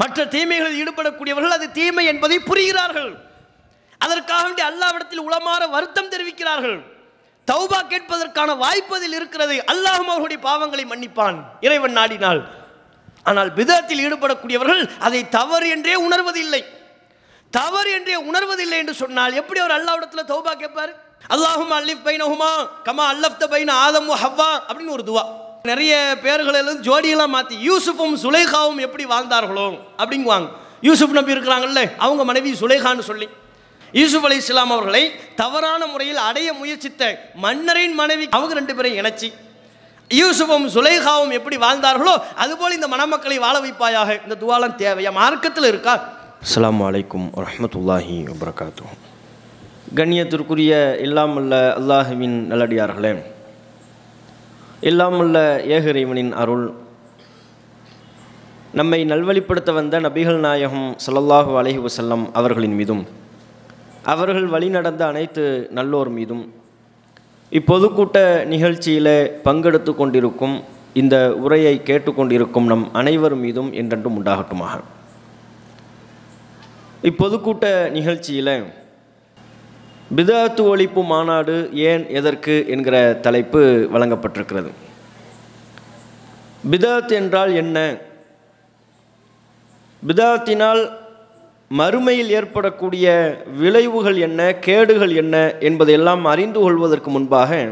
மற்ற தீமைகளில் ஈடுபடக்கூடியவர்கள் அது தீமை என்பதை புரிகிறார்கள். அதற்காக வேண்டி அல்லாவிடத்தில் உளமாற வருத்தம் தெரிவிக்கிறார்கள். தௌபா கேட்பதற்கான வாய்ப்பு அதில் இருக்கிறது. அல்லாஹும் அவர்களுடைய பாவங்களை மன்னிப்பான். இறைவன் நாடினால். ஆனால் விதத்தில் ஈடுபடக்கூடியவர்கள் அதை தவறு என்றே உணர்வதில்லை. தவறு என்றே உணர்வதில்லை என்று சொன்னால் எப்படி அவர் அல்லாவிடத்தில் தௌபா கேட்பார்? அல்லாஹும் அல்லிஃப் பைனஹுமா கமா அல்லஃப்த பைன ஆதம் ஹவ்வா அப்படின்னு ஒரு துவா. நிறைய பேர்களிலும் ஜோடியெல்லாம் மாற்றி யூசுஃபும் சுலேகாவும் எப்படி வாழ்ந்தார்களோ அப்படிங்குவாங்க. யூசுப் நபி இருக்கிறாங்கல்ல அவங்க மனைவி சுலேகான்னு சொல்லி. யூசுப் அலி இஸ்லாம் அவர்களை தவறான முறையில் அடைய முயற்சித்த மன்னரின் மனைவி அவங்க ரெண்டு பேரையும் இணைச்சி. யூசுஃபும் சுலேகாவும் எப்படி வாழ்ந்தார்களோ அதுபோல் இந்த மணமக்களை வாழ வைப்பாயாக. இந்த துவாலம் தேவையா? மார்க்கத்தில் இருக்கா? அஸ்லாம் வலைக்கும் வரமத்துல்லாஹி வபரகாத்து கண்ணியத்திற்குரிய இல்லாமல்ல அல்லாஹுவின் நல்லடியார்களே இல்லாமல்ல ஏகரைவனின் அருள். நம்மை நல்வழிப்படுத்த வந்த நபிகள் நாயகம் சல்லல்லாஹு அலஹி வசல்லம் அவர்களின் மீதும் அவர்கள் வழி நடந்த அனைத்து நல்லோர் மீதும் இப்பொதுக்கூட்ட நிகழ்ச்சியில் பங்கெடுத்து கொண்டிருக்கும் இந்த உரையை கேட்டுக்கொண்டிருக்கும் நம் அனைவர் மீதும் என்றென்றும் உண்டாகட்டுமாக. இப்பொதுக்கூட்ட நிகழ்ச்சியில் பிதாத்து ஒழிப்பு மாநாடு ஏன் எதற்கு என்கிற தலைப்பு வழங்கப்பட்டிருக்கிறது. பிதாத் என்றால் என்ன? பிதாத்தினால் மறுமையில் ஏற்படக்கூடிய விளைவுகள் என்ன கேடுகள் என்ன என்பதையெல்லாம் அறிந்து கொள்வதற்கு முன்பாக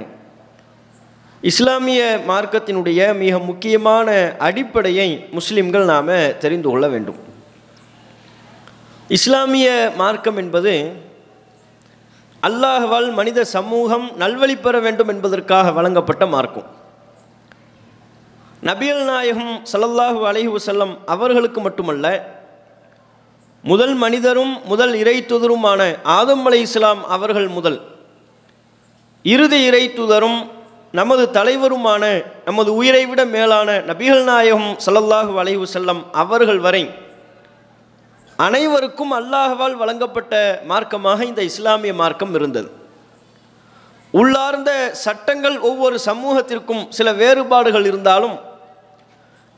இஸ்லாமிய மார்க்கத்தினுடைய மிக முக்கியமான அடிப்படையை முஸ்லிம்கள் நாம் தெரிந்து கொள்ள வேண்டும். இஸ்லாமிய மார்க்கம் என்பது அல்லாஹ்வால் மனித சமூகம் நல்வழி பெற வேண்டும் என்பதற்காக வழங்கப்பட்ட மார்க்கும். நபியல் நாயகம் சல்லல்லாஹு அலைஹி வஸல்லம் அவர்களுக்கு மட்டுமல்ல முதல் மனிதரும் முதல் இறை தூதருமான ஆதம் அலை இஸ்லாம் அவர்கள் முதல் இறுதி இறை தூதரும் நமது தலைவருமான நமது உயிரை விட மேலான நபிகள் நாயகம் சல்லல்லாஹு அலைவு செல்லம் அவர்கள் வரை அனைவருக்கும் அல்லாஹவால் வழங்கப்பட்ட மார்க்கமாக இந்த இஸ்லாமிய மார்க்கம் இருந்தது. உள்ளார்ந்த சட்டங்கள் ஒவ்வொரு சமூகத்திற்கும் சில வேறுபாடுகள் இருந்தாலும்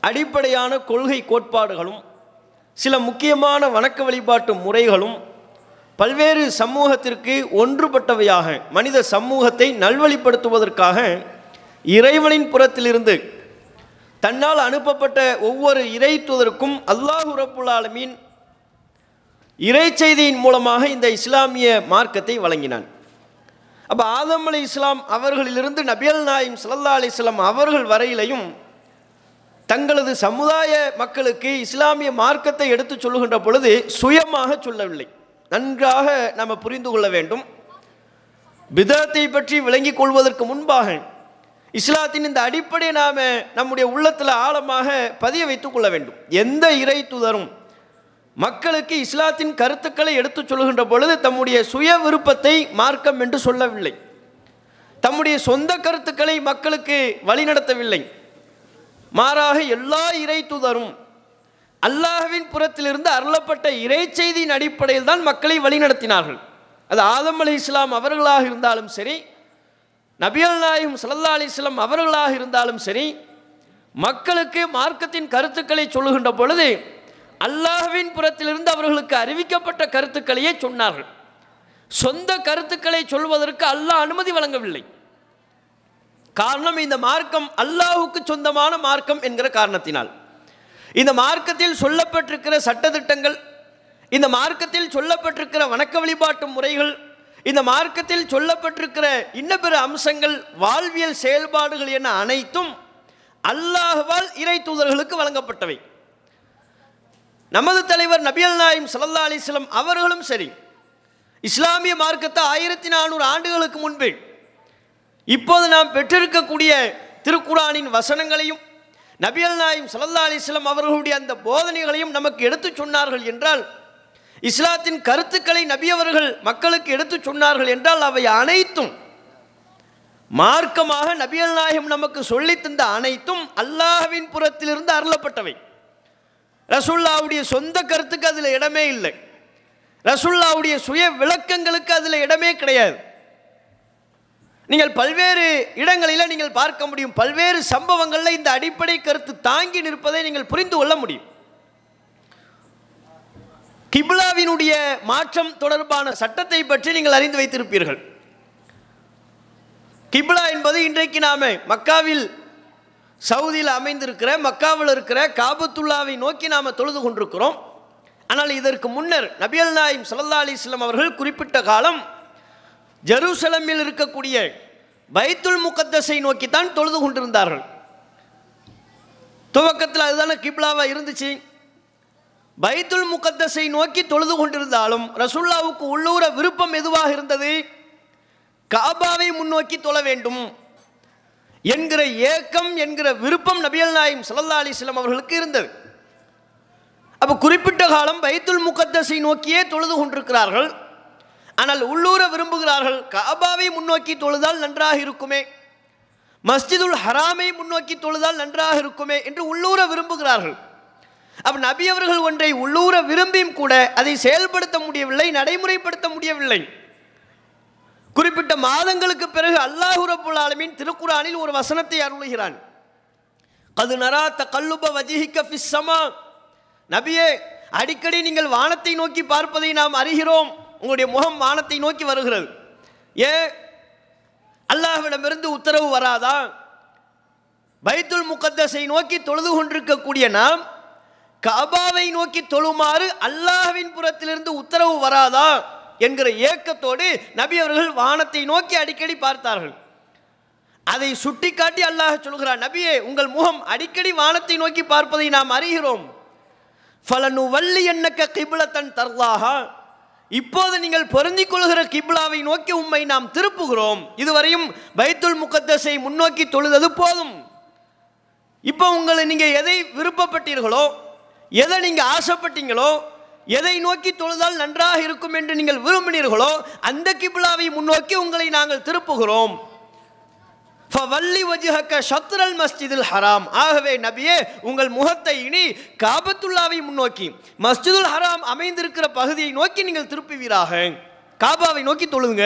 அடிப்படையான கொள்கை கோட்பாடுகளும் சில முக்கியமான வணக்க வழிபாட்டு முறைகளும் பல்வேறு சமூகத்திற்கு ஒன்றுபட்டவையாக மனித சமூகத்தை நல்வழிப்படுத்துவதற்காக இறைவனின் புறத்திலிருந்து தன்னால் அனுப்பப்பட்ட ஒவ்வொரு இறை தூதருக்கும் அல்லாஹு ஆலமீன் இறை செய்தியின் மூலமாக இந்த இஸ்லாமிய மார்க்கத்தை வழங்கினான். அப்போ ஆதம் அலி இஸ்லாம் அவர்களிலிருந்து நபியல் நாயிம் சல்லா அலி இஸ்லாம் அவர்கள் வரையிலையும் தங்களது சமுதாய மக்களுக்கு இஸ்லாமிய மார்க்கத்தை எடுத்து சொல்லுகின்ற பொழுது சுயமாக சொல்லவில்லை. நன்றாக நாம் புரிந்து கொள்ள வேண்டும். பிதத்தை பற்றி விளங்கிக் கொள்வதற்கு முன்பாக இஸ்லாத்தின் இந்த அடிப்படையை நாம் நம்முடைய உள்ளத்தில் ஆழமாக பதிய வைத்துக் கொள்ள வேண்டும். எந்த இறை தூதரும் மக்களுக்கு இஸ்லாத்தின் கருத்துக்களை எடுத்துச் சொல்கின்ற பொழுது தம்முடைய சுய விருப்பத்தை மார்க்கம் என்று சொல்லவில்லை. தம்முடைய சொந்த கருத்துக்களை மக்களுக்கு வழிநடத்தவில்லை. மாறாக எல்லா இறை தூதரும் அல்லாஹ்வின் புறத்திலிருந்து அருளப்பட்ட இறை செய்தியின் அடிப்படையில் தான் மக்களை வழிநடத்தினார்கள். அது ஆதம் அலி இஸ்லாம் அவர்களாக இருந்தாலும் சரி நபியல் நாயகம் சல்லா அலி இஸ்லாம் அவர்களாக இருந்தாலும் சரி மக்களுக்கு மார்க்கத்தின் கருத்துக்களை சொல்லுகின்ற பொழுது அல்லாஹுவின் புறத்திலிருந்து அவர்களுக்கு அறிவிக்கப்பட்ட கருத்துக்களையே சொன்னார்கள். சொந்த கருத்துக்களை சொல்வதற்கு அல்லாஹ் அனுமதி வழங்கவில்லை. காரணம் இந்த மார்க்கம் அல்லாஹுக்கு சொந்தமான மார்க்கம் என்கிற காரணத்தினால். இந்த மார்க்கத்தில் சொல்லப்பட்டிருக்கிற சட்டத்திட்டங்கள் இந்த மார்க்கத்தில் சொல்லப்பட்டிருக்கிற வணக்க வழிபாட்டு முறைகள் இந்த மார்க்கத்தில் சொல்லப்பட்டிருக்கிற இன்ன பிற அம்சங்கள் வாழ்வியல் செயல்பாடுகள் என அனைத்தும் அல்லாஹ்வால் இறை தூதர்களுக்கு வழங்கப்பட்டவை. நமது தலைவர் நபியல் நாயும் சல்லா அலிஸ்லம் அவர்களும் சரி. இஸ்லாமிய மார்க்கத்தை ஆயிரத்தி நானூறு ஆண்டுகளுக்கு முன்பே இப்போது நாம் பெற்றிருக்கக்கூடிய திருக்குறானின் வசனங்களையும் நபியல் நாயும் சல்லா அலிஸ்லம் அவர்களுடைய அந்த போதனைகளையும் நமக்கு எடுத்துச் சொன்னார்கள் என்றால் இஸ்லாத்தின் கருத்துக்களை நபியவர்கள் மக்களுக்கு எடுத்துச் சொன்னார்கள் என்றால் அவை அனைத்தும் மார்க்கமாக நபியல் நாயகம் நமக்கு சொல்லித் தந்த அனைத்தும் அல்லாஹ்வின் புறத்திலிருந்து அருளப்பட்டவை. ரசுல்லாவுடைய சொந்த கருத்துக்கு அதில் இடமே இல்லை. ரசுல்லாவுடைய சுய விளக்கங்களுக்கு அதில் இடமே கிடையாது. நீங்கள் பல்வேறு இடங்களில் நீங்கள் பார்க்க முடியும். பல்வேறு சம்பவங்களில் இந்த அடிப்படை கருத்து தாங்கி நிற்பதை நீங்கள் புரிந்து கொள்ள முடியும். கிப்லாவினுடைய மாற்றம் தொடர்பான சட்டத்தை பற்றி நீங்கள் அறிந்து வைத்திருப்பீர்கள். கிப்லா என்பது இன்றைக்கு நாம மக்காவில் சவுதியில் அமைந்திருக்கிற மக்காவில் இருக்கிற காபத்துல்லாவை நோக்கி நாம் தொழுது கொண்டிருக்கிறோம். ஆனால் இதற்கு முன்னர் நபியல் நாயிம் சல்லா அலிஸ்லாம் அவர்கள் குறிப்பிட்ட காலம் ஜெருசலமில் இருக்கக்கூடிய பைத்துல் முகத்தஸை நோக்கித்தான் தொழுது கொண்டிருந்தார்கள். துவக்கத்தில் அதுதானே கிப்லாவாக இருந்துச்சு. பைத்துல் முகத்தஸை நோக்கி தொழுது கொண்டிருந்தாலும் ரசுல்லாவுக்கு உள்ளூர விருப்பம் எதுவாக இருந்தது? காபாவை முன்னோக்கி தொழ வேண்டும். என்கிற ஏக்கம் என்கிற விருப்பம் நபியல் நாயம் சல்லா அலிஸ்லாம் அவர்களுக்கு இருந்தது. அப்போ குறிப்பிட்ட காலம் பைத்துல் முகத்தஸை நோக்கியே தொழுது கொண்டிருக்கிறார்கள். ஆனால் உள்ளூர விரும்புகிறார்கள். காபாவை முன்னோக்கி தொழுதால் நன்றாக இருக்குமே. மஸ்ஜிதுல் ஹராமை முன்னோக்கி தொழுதால் நன்றாக இருக்குமே என்று உள்ளூர விரும்புகிறார்கள். அப்போ நபி அவர்கள் ஒன்றை உள்ளூர விரும்பியும் கூட அதை செயல்படுத்த முடியவில்லை நடைமுறைப்படுத்த முடியவில்லை. குறிப்பிட்ட மாதங்களுக்கு பிறகு அல்லாஹு ரபுல் ஆலமீன் திருக்குறானில் ஒரு வசனத்தை அருளுகிறான். அது நராத்த கல்லுப வஜிஹிக்க ஃபிஸ்ஸமா நபியே அடிக்கடி நீங்கள் வானத்தை நோக்கி பார்ப்பதை நாம் அறிகிறோம். உங்களுடைய முகம் வானத்தை நோக்கி வருகிறது. ஏ அல்லாஹ்விடமிருந்து உத்தரவு வராதா? பைத்துல் முகத்தஸை நோக்கி தொழுது கொண்டிருக்கக்கூடிய நாம் காபாவை நோக்கி தொழுமாறு அல்லாஹ்வின் புறத்திலிருந்து உத்தரவு வராதா? என்கிற ஏக்கத்தோடு நபி அவர்கள் வானத்தை நோக்கி அடிக்கடி பார்த்தார்கள். அதை சுட்டிக்காட்டி அல்லாஹ் சொல்கிறார் நபியே உங்கள் முகம் அடிக்கடி வானத்தை நோக்கி பார்ப்பதை நாம் அறிகிறோம். ஃபலனு வள்ளி என்னக்க கிபிலத்தன் தர்லாஹா. இப்போது நீங்கள் பொருந்திக் கொள்கிற கிப்லாவை நோக்கி உம்மை நாம் திருப்புகிறோம். இதுவரையும் பைத்துல் முகத்தஸை முன்னோக்கி தொழுதது போதும். இப்போ உங்களை நீங்கள் எதை விருப்பப்பட்டீர்களோ எதை நீங்கள் ஆசைப்பட்டீங்களோ எதை நோக்கி தொழுதால் நன்றாக இருக்கும் என்று நீங்கள் விரும்பினீர்களோ அந்த கிபிலாவை முன்னோக்கி உங்களை நாங்கள் திருப்புகிறோம். ஃபவல்லி வஜுஹக்க ஷத்ரல் மஸ்ஜிதுல் ஹராம். ஆகவே நபியே உங்கள் முகத்தை இனி காபத்துல்லாவை முன்னோக்கி மஸ்ஜிதுல் ஹராம் அமைந்திருக்கிற பகுதியை நோக்கி நீங்கள் திருப்புவீராக. காபாவை நோக்கி தொழுங்க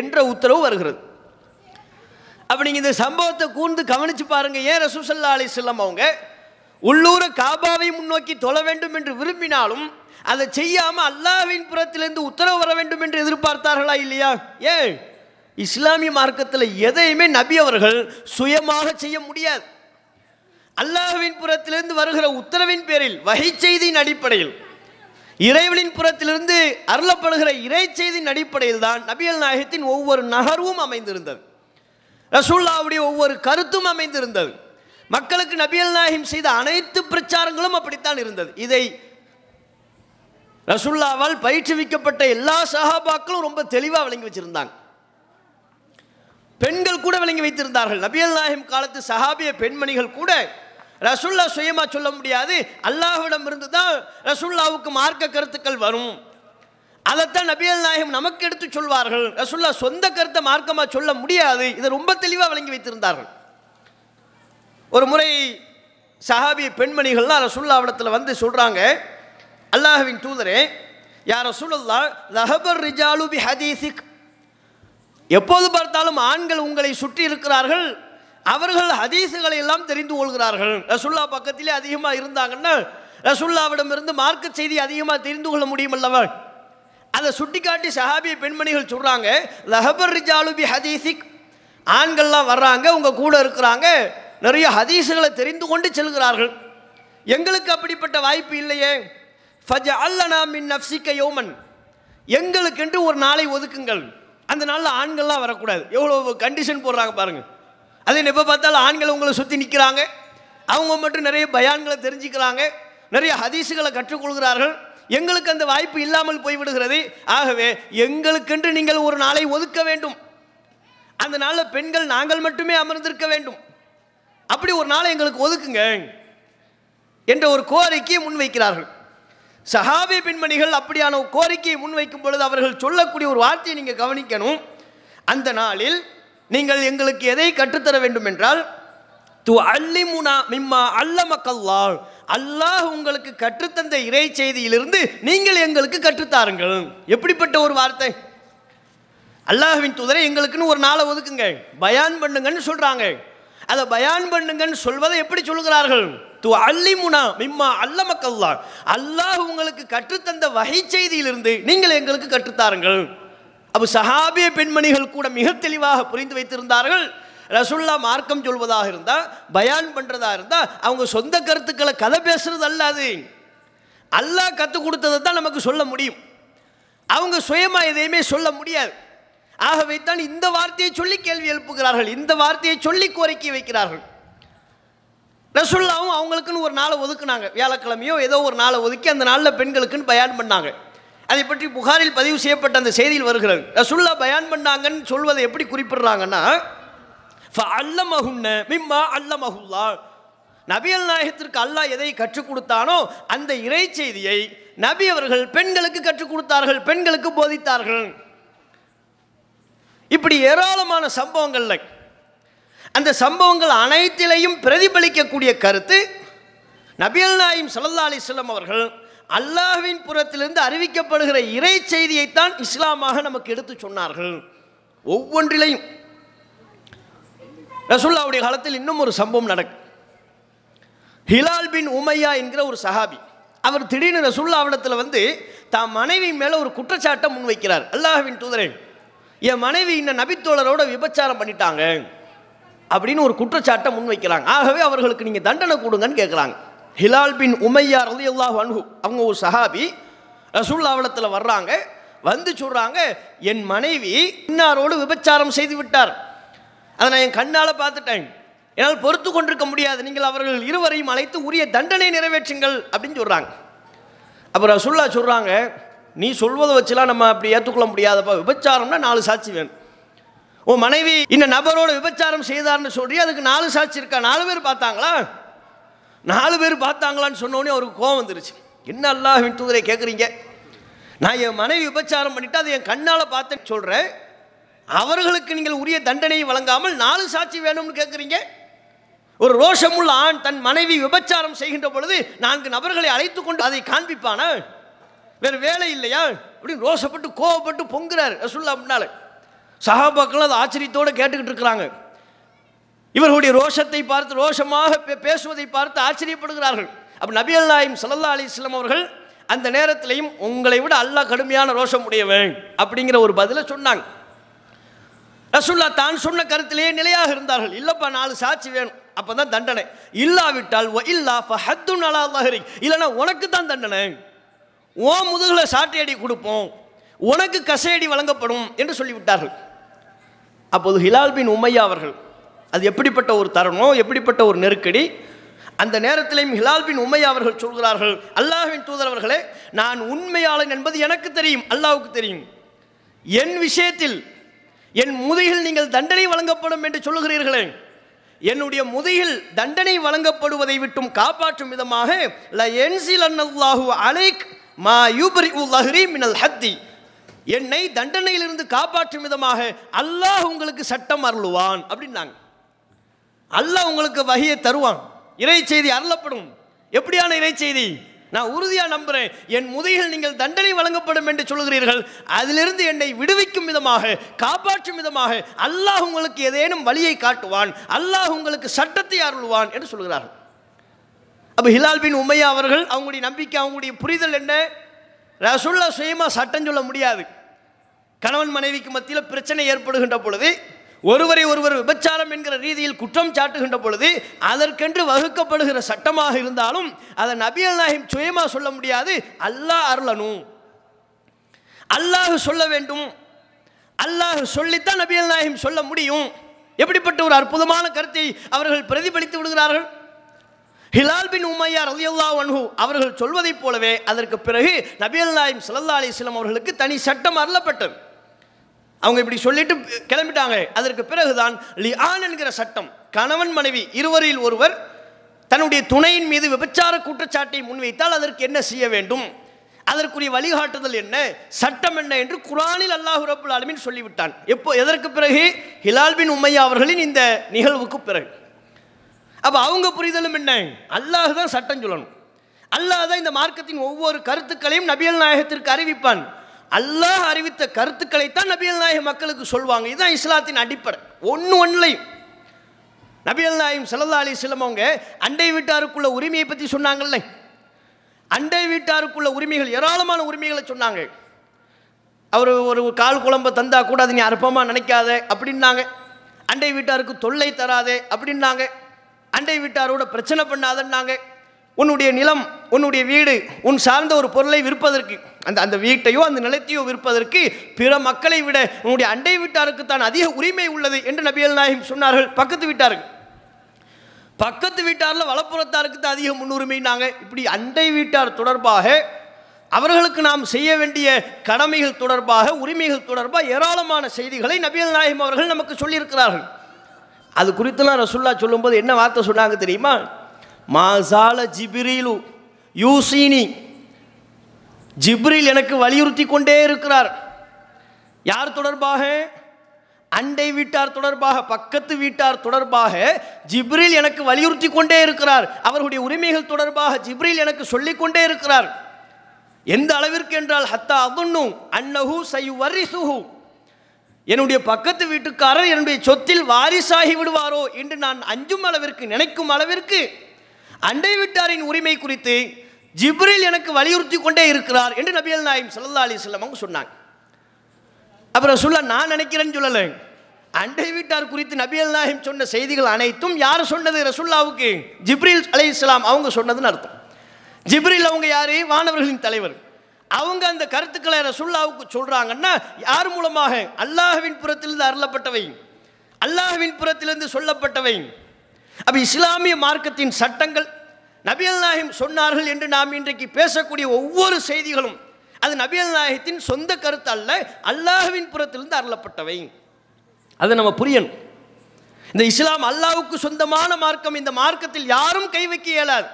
என்ற உத்தரவு வருகிறது. அப்ப நீங்க இந்த சம்பவத்தை கூர்ந்து கவனிச்சு பாருங்க. ஏன் ரசூசல்லா அலிஸ்லாம் அவங்க உள்ளூர காபாவை முன்னோக்கி தொழ வேண்டும் என்று விரும்பினாலும் அதை செய்யாம அல்லாவின் புறத்திலிருந்து உத்தரவு வர வேண்டும் என்று எதிர்பார்த்தார்களா இல்லையா? ஏன் இஸ்லாமிய மார்க்கத்தில் எதையுமே நபி அவர்கள் சுயமாக செய்ய முடியாது. அல்லாஹ்வின் புறத்திலிருந்து வருகிற உத்தரவின் பேரில் வகை செய்தியின் அடிப்படையில் இறைவனின் புறத்திலிருந்து அருளப்படுகிற இறை செய்தியின் அடிப்படையில் தான் நபியல் நாயகத்தின் ஒவ்வொரு நகர்வும் அமைந்திருந்தது. ரசூல்லாவுடைய ஒவ்வொரு கருத்தும் அமைந்திருந்தது. மக்களுக்கு நபியல் நாயகம் செய்த அனைத்து பிரச்சாரங்களும் அப்படித்தான் இருந்தது. இதை ரசுல்லாவால் பயிற்றுவிக்கப்பட்ட எல்லா சஹாபாக்களும் ரொம்ப தெளிவாக விளங்கி வச்சிருந்தாங்க. பெண்கள் கூட விளங்கி வைத்திருந்தார்கள். நபியல் நாயகம் காலத்து சஹாபிய பெண்மணிகள் கூட ரசுல்லா சுயமாக சொல்ல முடியாது. அல்லாஹ்விடம் இருந்து தான் ரசுல்லாவுக்கு மார்க்க கருத்துக்கள் வரும். அதைத்தான் நபியல் நாயகம் நமக்கு எடுத்து சொல்வார்கள். ரசுல்லா சொந்த கருத்தை மார்க்கமாக சொல்ல முடியாது. இதை ரொம்ப தெளிவாக விளங்கி வைத்திருந்தார்கள். ஒரு முறை சஹாபி பெண்மணிகள்லாம் ரசுல்லா இடத்துல வந்து சொல்கிறாங்க அல்லாஹ்வின் தூதரே யார சூழல்லா லஹபர் ரிஜாலு பி ஹதீசிக் எப்போது பார்த்தாலும் ஆண்கள் உங்களை சுற்றி இருக்கிறார்கள் அவர்கள் ஹதீஸுகளை எல்லாம் தெரிந்து கொள்கிறார்கள். ரசுல்லா பக்கத்திலே அதிகமாக இருந்தாங்கன்னா ரசுல்லாவிடம் இருந்து மார்க்க செய்தி அதிகமாக தெரிந்து கொள்ள முடியும் அல்லவா? அதை சுட்டிக்காட்டி சஹாபிய பெண்மணிகள் சொல்கிறாங்க லஹபர் ரிஜாலுபி ஹதீசிக் ஆண்கள்லாம் வர்றாங்க உங்கள் கூட இருக்கிறாங்க நிறைய ஹதீஸுகளை தெரிந்து கொண்டு செல்கிறார்கள். எங்களுக்கு அப்படிப்பட்ட வாய்ப்பு இல்லையே. ஃபஜ அல்லனா மின் நப்சிக்க யோமன். எங்களுக்கென்று ஒரு நாளை ஒதுக்குங்கள். அந்த நாளில் ஆண்கள்லாம் வரக்கூடாது. எவ்வளோ கண்டிஷன் போடுறாங்க பாருங்கள் அதே எப்போ பார்த்தாலும் ஆண்கள் உங்களை சுற்றி நிற்கிறாங்க அவங்க மட்டும் நிறைய பயான்களை தெரிஞ்சுக்கிறாங்க. நிறைய ஹதீஸுகளை கற்றுக்கொள்கிறார்கள். எங்களுக்கு அந்த வாய்ப்பு இல்லாமல் போய்விடுகிறது. ஆகவே எங்களுக்கென்று நீங்கள் ஒரு நாளை ஒதுக்க வேண்டும். அந்த நாளில் பெண்கள் நாங்கள் மட்டுமே அமர்ந்திருக்க வேண்டும். அப்படி ஒரு நாளை எங்களுக்கு ஒதுக்குங்க. என்ற ஒரு கோரிக்கையை முன்வைக்கிறார்கள். சஹாபி பெண்மணிகள் அப்படியான ஒரு கோரிக்கையை முன்வைக்கும் பொழுது அவர்கள் சொல்லக்கூடிய ஒரு வார்த்தையை நீங்கள் கவனிக்கணும். அந்த நாளில் நீங்கள் எங்களுக்கு எதை கற்றுத்தர வேண்டும் என்றால் து அல்லிமுனா மிம்மா அல்லமக்கல்லா அல்லாஹ் உங்களுக்கு கற்றுத்தந்த இறை செய்தியிலிருந்து நீங்கள் எங்களுக்கு கற்றுத்தாருங்கள். எப்படிப்பட்ட ஒரு வார்த்தை? அல்லாஹுவின் தூதரை எங்களுக்குன்னு ஒரு நாளை ஒதுக்குங்க. பயான் பண்ணுங்கன்னு சொல்கிறாங்க அதை பயான் பண்ணுங்கன்னு சொல்வதை எப்படி சொல்கிறார்கள் து அல்லிமுனா மிம்மா அல்லமக்கல்லா அல்லாஹ் உங்களுக்கு கற்றுத்தந்த வகை செய்தியிலிருந்து நீங்கள் எங்களுக்கு கற்றுத்தாருங்கள். அப்போ சஹாபிய பெண்மணிகள் கூட மிக தெளிவாக புரிந்து வைத்திருந்தார்கள். ரசுல்லா மார்க்கம் சொல்வதாக இருந்தால் பயான் பண்ணுறதா இருந்தால் அவங்க சொந்த கருத்துக்களை கதை பேசுறது அல்லாது. அல்லாஹ் கற்றுக் கொடுத்ததை தான் நமக்கு சொல்ல முடியும். அவங்க சுயமாக எதையுமே சொல்ல முடியாது. ஆகவே தான் இந்த வார்த்தையை சொல்லி கேள்வி எழுப்புகிறார்கள் இந்த வார்த்தையை சொல்லி கோரிக்கை வைக்கிறார்கள். ரசுல்லாவும் அவங்களுக்குன்னு ஒரு நாளை ஒதுக்குனாங்க. வியாழக்கிழமையோ ஏதோ ஒரு நாளை ஒதுக்கி அந்த நாளில் பெண்களுக்குன்னு பயான் பண்ணாங்க. அதை பற்றி புகாரில் பதிவு செய்யப்பட்ட அந்த செய்தியில் வருகிறது. ரசுல்லா பயான் பண்ணாங்கன்னு சொல்வதை எப்படி குறிப்பிடுறாங்கன்னா அல்லமகுன்ன மிம்மா அல்லமகுல்லா நபியல் நாயகத்திற்கு அல்லாஹ் எதை கற்றுக் கொடுத்தானோ அந்த இறை செய்தியை நபி அவர்கள் பெண்களுக்கு கற்றுக் கொடுத்தார்கள் பெண்களுக்கு போதித்தார்கள். இப்படி ஏராளமான சம்பவங்கள்ல அந்த சம்பவங்கள் அனைத்திலையும் பிரதிபலிக்கக்கூடிய கருத்து நபியல் நாயிம் சல்லா அலிஸ்லாம் அவர்கள் அல்லாஹ்வின் புறத்திலிருந்து அறிவிக்கப்படுகிற இறை செய்தியைத்தான் இஸ்லாமாக நமக்கு எடுத்து சொன்னார்கள். ஒவ்வொன்றிலையும் ரசுல்லாவுடைய காலத்தில் இன்னும் ஒரு சம்பவம் நடக்கும் ஹிலால் பின் உமையா என்கிற ஒரு சஹாபி அவர் திடீர்னு ரசுல்லாவிடத்தில் வந்து தான் மனைவி மேலே ஒரு குற்றச்சாட்டை முன்வைக்கிறார். அல்லாஹ்வின் தூதரே என் மனைவி இந்த நபித்தோழரோட விபச்சாரம் பண்ணிட்டாங்க. அப்படின்னு ஒரு குற்றச்சாட்டை முன்வைக்கிறாங்க. ஆகவே அவர்களுக்கு நீங்கள் தண்டனை கொடுங்கன்னு கேட்குறாங்க ஹிலால் பின் உமையா ரலி அல்லாஹ் அன்ஹு அவங்க ஒரு சஹாபி ரசூல்லாவளத்தில் வர்றாங்க. வந்து சொல்கிறாங்க என் மனைவி இன்னாரோடு விபச்சாரம் செய்து விட்டார். அதை நான் என் கண்ணால் பார்த்துட்டேன். என்னால் பொறுத்து கொண்டிருக்க முடியாது. நீங்கள் அவர்கள் இருவரையும் அழைத்து உரிய தண்டனை நிறைவேற்றுங்கள் அப்படின்னு சொல்கிறாங்க அப்புறம் ரசுல்லா சொல்கிறாங்க நீ சொல்வதை வச்சுலாம் நம்ம அப்படி ஏற்றுக்கொள்ள முடியாதப்பா. விபச்சாரம்னா நாலு சாட்சி வேணும். உன் மனைவி இந்த நபரோட விபச்சாரம் செய்தார்னு சொல்லி அதுக்கு நாலு சாட்சி இருக்கா? நாலு பேர் பார்த்தாங்களா? நாலு பேர் பார்த்தாங்களான்னு சொன்னோடனே அவருக்கு கோவம் வந்துருச்சு. என்ன அல்லாஹின் தூதரை கேட்குறீங்க நான் என் மனைவி விபச்சாரம் பண்ணிட்டு அதை என் கண்ணால் பார்த்தேன்னு சொல்கிறேன் அவர்களுக்கு நீங்கள் உரிய தண்டனையை வழங்காமல் நாலு சாட்சி வேணும்னு கேட்குறீங்க ஒரு ரோஷமுள்ள ஆண் தன் மனைவி விபச்சாரம் செய்கின்ற பொழுது நான்கு நபர்களை அழைத்து கொண்டு அதை காண்பிப்பானா? வேறு வேலை இல்லையா? அப்படின்னு ரோஷப்பட்டு கோவப்பட்டு பொங்குறாரு ரசுல்லா முன்னால். சகாபாக்கள் அதை ஆச்சரியத்தோடு கேட்டுக்கிட்டு இருக்கிறாங்க. இவர்களுடைய ரோஷத்தை பார்த்து ரோஷமாக பே- பேசுவதை பார்த்து ஆச்சரியப்படுகிறார்கள். அப்போ நபி அல்லாஹிம் சல்லா அலிஸ்லாம் அவர்கள் அந்த நேரத்திலையும் உங்களை விட அல்லாஹ் கடுமையான ரோஷம் உடையவன் அப்படிங்கிற ஒரு பதிலை சொன்னாங்க. ரசுல்லா தான் சொன்ன கருத்திலேயே நிலையாக இருந்தார்கள். இல்லைப்பா நாலு சாட்சி வேணும். அப்போ தான் தண்டனை. இல்லாவிட்டால் இல்லா ஃபஹத்து நல்லா அல்லாஹிரி உனக்கு தான் தண்டனை. ஓ முதுகில் சாட்டையடி கொடுப்போம். உனக்கு கசையடி வழங்கப்படும் என்று சொல்லிவிட்டார்கள். அப்போது ஹிலால் பின் உமையா அவர்கள் அது எப்படிப்பட்ட ஒரு தருணம் எப்படிப்பட்ட ஒரு நெருக்கடி அந்த நேரத்திலையும் ஹிலால் பின் உமையா அவர்கள் சொல்கிறார்கள் அல்லாஹின் தூதர் அவர்களே நான் உண்மையாளன் என்பது எனக்கு தெரியும் அல்லாவுக்கு தெரியும். என் விஷயத்தில் என் முதுகில் நீங்கள் தண்டனை வழங்கப்படும் என்று சொல்லுகிறீர்களே என்னுடைய முதுகில் தண்டனை வழங்கப்படுவதை விட்டும் காப்பாற்றும் விதமாக ல என்சில் அன்னல்லாஹு அலைக் மா யூபரி உல்லஹரி மினல் ஹத்தி. என்னை தண்டனையிலிருந்து காப்பாற்றும் விதமாக அல்லாஹ் உங்களுக்கு சட்டம் அருளுவான் அப்படின்னாங்க. அல்லாஹ் உங்களுக்கு வகையை தருவான். இறை செய்தி அருளப்படும். எப்படியான இறை செய்தி நான் உறுதியாக நம்புகிறேன் என் முதுகில் நீங்கள் தண்டனை வழங்கப்படும் என்று சொல்கிறீர்கள் அதிலிருந்து என்னை விடுவிக்கும் விதமாக காப்பாற்றும் விதமாக அல்லாஹ் உங்களுக்கு ஏதேனும் வழியை காட்டுவான். அல்லாஹ் உங்களுக்கு சட்டத்தை அருள்வான் என்று சொல்கிறார்கள். அப்போ ஹிலால் பின் உமையா அவர்கள் அவங்களுடைய நம்பிக்கை அவங்களுடைய புரிதல் என்ன? ரசுல்லா சுயமாக சட்டம் சொல்ல முடியாது. கணவன் மனைவிக்கு மத்தியில் பிரச்சனை ஏற்படுகின்ற பொழுது ஒருவரை ஒருவர் விபச்சாரம் என்கிற ரீதியில் குற்றம் சாட்டுகின்ற பொழுது அதற்கென்று வகுக்கப்படுகிற சட்டமாக இருந்தாலும் அதை நபியல் நாயிம் சுயமாக சொல்ல முடியாது. அல்லாஹ் அருளணும் அல்லாஹ் சொல்ல வேண்டும். அல்லாஹ் சொல்லித்தான் நபியல் நாயிம் சொல்ல முடியும். எப்படிப்பட்ட ஒரு அற்புதமான கருத்தை அவர்கள் பிரதிபலித்து விடுகிறார்கள்? ஹிலால் பின் உமையா ரலியல்லாஹு அன்ஹு அவர்கள் சொல்வதைப் போலவே அதற்கு பிறகு நபியல் நாயம் சல்லா அலிஸ்லாம் அவர்களுக்கு தனி சட்டம் அருளப்பட்டது. அவங்க இப்படி சொல்லிட்டு கிளம்பிட்டாங்க. அதற்கு பிறகுதான் லியான் என்கிற சட்டம் கணவன் மனைவி இருவரில் ஒருவர் தன்னுடைய துணையின் மீது விபச்சார குற்றச்சாட்டை முன்வைத்தால் அதற்கு என்ன செய்ய வேண்டும்? அதற்குரிய வழிகாட்டுதல் என்ன? சட்டம் என்ன என்று குரானில் அல்லாஹு ரபுல் ஆலமீன் சொல்லிவிட்டான். எப்போ? எதற்கு பிறகு? ஹிலால் பின் உமையா அவர்களின் இந்த நிகழ்வுக்கு பிறகு. அப்போ அவங்க புரிதலும் என்ன? அல்லாஹ் தான் சட்டம் சொல்லணும். அல்லாஹ் தான் இந்த மார்க்கத்தின் ஒவ்வொரு கருத்துக்களையும் நபியல் நாயகத்திற்கு அறிவிப்பான். அல்லாஹ் அறிவித்த கருத்துக்களைத்தான் நபியல் நாயகம் மக்களுக்கு சொல்வாங்க. இதுதான் இஸ்லாத்தின் அடிப்படை. ஒன்று ஒன்றுலையும் நபிகள் நாயம் சல்லா அலிஸ்லம் அவங்க அண்டை வீட்டாருக்குள்ள உரிமையை பற்றி சொன்னாங்கல்ல. அண்டை வீட்டாருக்குள்ள உரிமைகள் ஏராளமான உரிமைகளை சொன்னாங்க. அவர் ஒரு கால் குழம்ப தந்தா கூட அதை நீ அற்பமாக நினைக்காத அப்படின்னாங்க. அண்டை வீட்டாருக்கு தொல்லை தராதே அப்படின்னாங்க. அண்டை வீட்டாரோட பிரச்சனை பண்ணாதன்னாங்க. உன்னுடைய நிலம் உன்னுடைய வீடு உன் சார்ந்த ஒரு பொருளை விற்பதற்கு அந்த அந்த வீட்டையோ அந்த நிலத்தையோ விற்பதற்கு பிற மக்களை விட உன்னுடைய அண்டை வீட்டாருக்கு தான் அதிக உரிமை உள்ளது என்று நபியல் நாயகம் சொன்னார்கள். பக்கத்து வீட்டாருக்கு. பக்கத்து வீட்டாரில் வலப்புறத்தாருக்கு தான் அதிக முன்னுரிமைனாங்க இப்படி அண்டை வீட்டார் தொடர்பாக அவர்களுக்கு நாம் செய்ய வேண்டிய கடமைகள் தொடர்பாக உரிமைகள் தொடர்பாக ஏராளமான செய்திகளை நபியல் நாயகம் அவர்கள் நமக்கு சொல்லியிருக்கிறார்கள். அது குறித்தெல்லாம் ரசுல்லா சொல்லும்போது என்ன வார்த்தை சொன்னாங்க தெரியுமா? மாசால ஜிபிரிலு யூசீனி. ஜிப்ரில் எனக்கு வலியுறுத்தி கொண்டே இருக்கிறார். யார் தொடர்பாக? அண்டை வீட்டார் தொடர்பாக பக்கத்து வீட்டார் தொடர்பாக ஜிப்ரில் எனக்கு வலியுறுத்தி கொண்டே இருக்கிறார். அவர்களுடைய உரிமைகள் தொடர்பாக ஜிப்ரில் எனக்கு சொல்லிக் கொண்டே இருக்கிறார். எந்த அளவிற்கு என்றால் ஹத்தா அதுன்னு அன்னஹு சை வரிசுஹு என்னுடைய பக்கத்து வீட்டுக்காரர் என்னுடைய சொத்தில் வாரிசாகி விடுவாரோ என்று நான் அஞ்சும் அளவிற்கு நினைக்கும் அளவிற்கு அண்டை வீட்டாரின் உரிமை குறித்து ஜிப்ரில் எனக்கு வலியுறுத்தி கொண்டே இருக்கிறார் என்று நபியல் நாயம் சல்லா அலிஸ்லாம் அவங்க சொன்னாங்க. அப்புறம் சொல்ல நான் நினைக்கிறேன்னு சொல்லலை. அண்டை வீட்டார் குறித்து நபியல் நாயம் சொன்ன செய்திகள் அனைத்தும் யார் சொன்னது? ரசுல்லாவுக்கு ஜிப்ரில் அலை இஸ்லாம் அவங்க சொன்னதுன்னு அர்த்தம். ஜிப்ரில் அவங்க யாரு? வானவர்களின் தலைவர். அவங்க அந்த கருத்துக்களை ரசுல்லாவுக்கு சொல்கிறாங்கன்னா யார் மூலமாக? அல்லாஹுவின் புறத்திலிருந்து அருளப்பட்டவை. அல்லாஹுவின் புறத்திலிருந்து சொல்லப்பட்டவை. அப்போ இஸ்லாமிய மார்க்கத்தின் சட்டங்கள் நபியல் நாயகம் சொன்னார்கள் என்று நாம் இன்றைக்கு பேசக்கூடிய ஒவ்வொரு செய்திகளும் அது நபியல் நாயகத்தின் சொந்த கருத்து அல்ல அல்லாஹுவின் புறத்திலிருந்து அருளப்பட்டவை. அதை நம்ம புரியணும். இந்த இஸ்லாம் அல்லாவுக்கு சொந்தமான மார்க்கம் இந்த மார்க்கத்தில் யாரும் கை வைக்க இயலாது.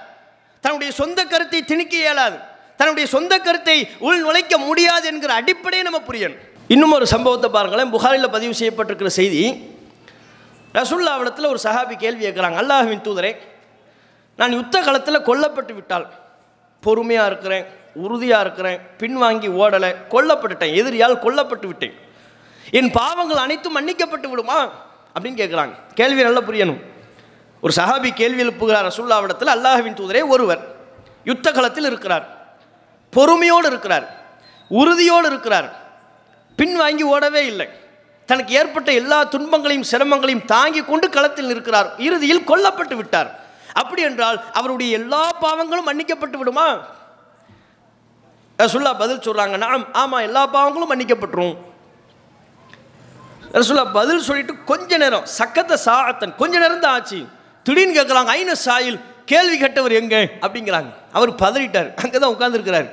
தன்னுடைய சொந்த கருத்தை திணிக்க இயலாது. தன்னுடைய சொந்த கருத்தை உள் நுழைக்க முடியாது என்கிற அடிப்படையை நம்ம புரியணும். இன்னும் ஒரு சம்பவத்தை பாருங்களேன். புகாரில் பதிவு செய்யப்பட்டிருக்கிற செய்தி ரசுல்லாவிடத்தில் ஒரு சஹாபி கேள்வி கேட்குறாங்க. அல்லாஹுவின் தூதரே நான் யுத்த காலத்தில் கொல்லப்பட்டு விட்டால் பொறுமையாக இருக்கிறேன் உறுதியாக இருக்கிறேன் பின்வாங்கி ஓடலை கொல்லப்பட்டுட்டேன் எதிரியால் கொல்லப்பட்டு விட்டேன். என் பாவங்கள் அனைத்தும் மன்னிக்கப்பட்டு விடுமா? அப்படின்னு கேட்குறாங்க. கேள்வி நல்லா புரியணும். ஒரு சஹாபி கேள்வி எழுப்புகிறார் ரசுல்லாவிடத்தில் அல்லாஹுவின் தூதரே ஒருவர் யுத்த களத்தில் இருக்கிறார். பொறுமையோடு இருக்கிறார் உறுதியோடு இருக்கிறார். பின்வாங்கி ஓடவே இல்லை. தனக்கு ஏற்பட்ட எல்லா துன்பங்களையும் சிரமங்களையும் தாங்கி கொண்டு களத்தில் நிற்கிறார். இறுதியில் கொல்லப்பட்டு விட்டார். அப்படி என்றால் அவருடைய எல்லா பாவங்களும் மன்னிக்கப்பட்டு விடுமா? ரசுல்லா பதில் சொல்கிறாங்க நாம் ஆமாம் எல்லா பாவங்களும் மன்னிக்கப்பட்டுரும். ரசுல்லா பதில் சொல்லிட்டு கொஞ்ச நேரம் சக்கத்த சாத்தன் கொஞ்ச நேரம் தான் ஆச்சு. திடீர்னு கேட்குறாங்க ஐன சாயில் கேள்வி கேட்டவர் எங்கே? அப்படிங்கிறாங்க. அவர் பதறிட்டார். அங்கே தான் உட்காந்துருக்கிறார்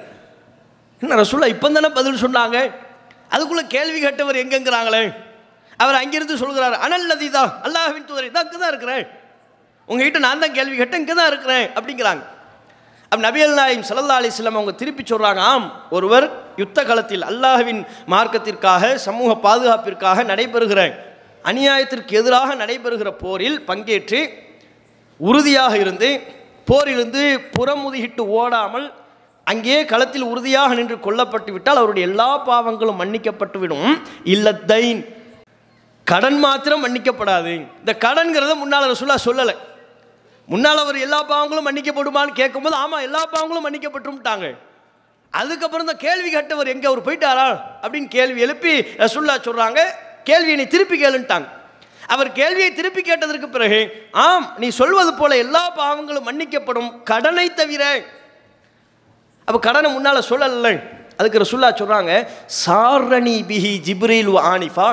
என்ன ரசூல்லா இப்போ தானே பதில் சொன்னாங்க? அதுக்குள்ளே கேள்வி கேட்டவர் எங்கேங்கிறாங்களே? அவர் அங்கிருந்து சொல்கிறார் அனல் நதி தான் அல்லாஹின் தூதரை தான் அங்கே தான் இருக்கிறேன். உங்ககிட்ட நான் தான் கேள்வி கேட்டேன் இங்கே தான் இருக்கிறேன் அப்படிங்கிறாங்க. அப்போ நபியல் நாயம் சல்லா அலிஸ்லாம் அவங்க திருப்பி சொல்கிறாங்க ஆம் ஒருவர் யுத்த காலத்தில் அல்லாஹ்வின் மார்க்கத்திற்காக சமூக பாதுகாப்பிற்காக நடைபெறுகிற அநியாயத்திற்கு எதிராக நடைபெறுகிற போரில் பங்கேற்று உறுதியாக இருந்து போரிலிருந்து புறமுதுகிட்டு ஓடாமல் அங்கே களத்தில் உறுதியாக நின்று கொல்லப்பட்டு விட்டால் அவருடைய எல்லா பாவங்களும் மன்னிக்கப்பட்டுவிடும். இல்லத்தைன். கடன் மாத்திரம் மன்னிக்கப்படாது. இந்த கடன்கிறத முன்னால் ரசூலா சொல்லலை. முன்னால் அவர் எல்லா பாவங்களும் மன்னிக்கப்படுமான்னு கேட்கும்போது ஆமாம் எல்லா பாவங்களும் மன்னிக்கப்பட்டுட்டாங்க அதுக்கப்புறம் இந்த கேள்வி கேட்டவர் எங்கே அவர் போயிட்டாரா? அப்படின்னு கேள்வி எழுப்பி ரசுல்லா சொல்கிறாங்க கேள்வியை நீ திருப்பி கேளுன்ட்டாங்க. அவர் கேள்வியை திருப்பி கேட்டதற்கு பிறகு ஆம் நீ சொல்வது போல எல்லா பாவங்களும் மன்னிக்கப்படும். கடனை தவிர அப்போ கடனை முன்னால் சொல்லலை அதுக்கு ரசுல்லா சொல்கிறாங்க சாரணி பிஹி ஜிப்ரீல் ஆனிஃபா.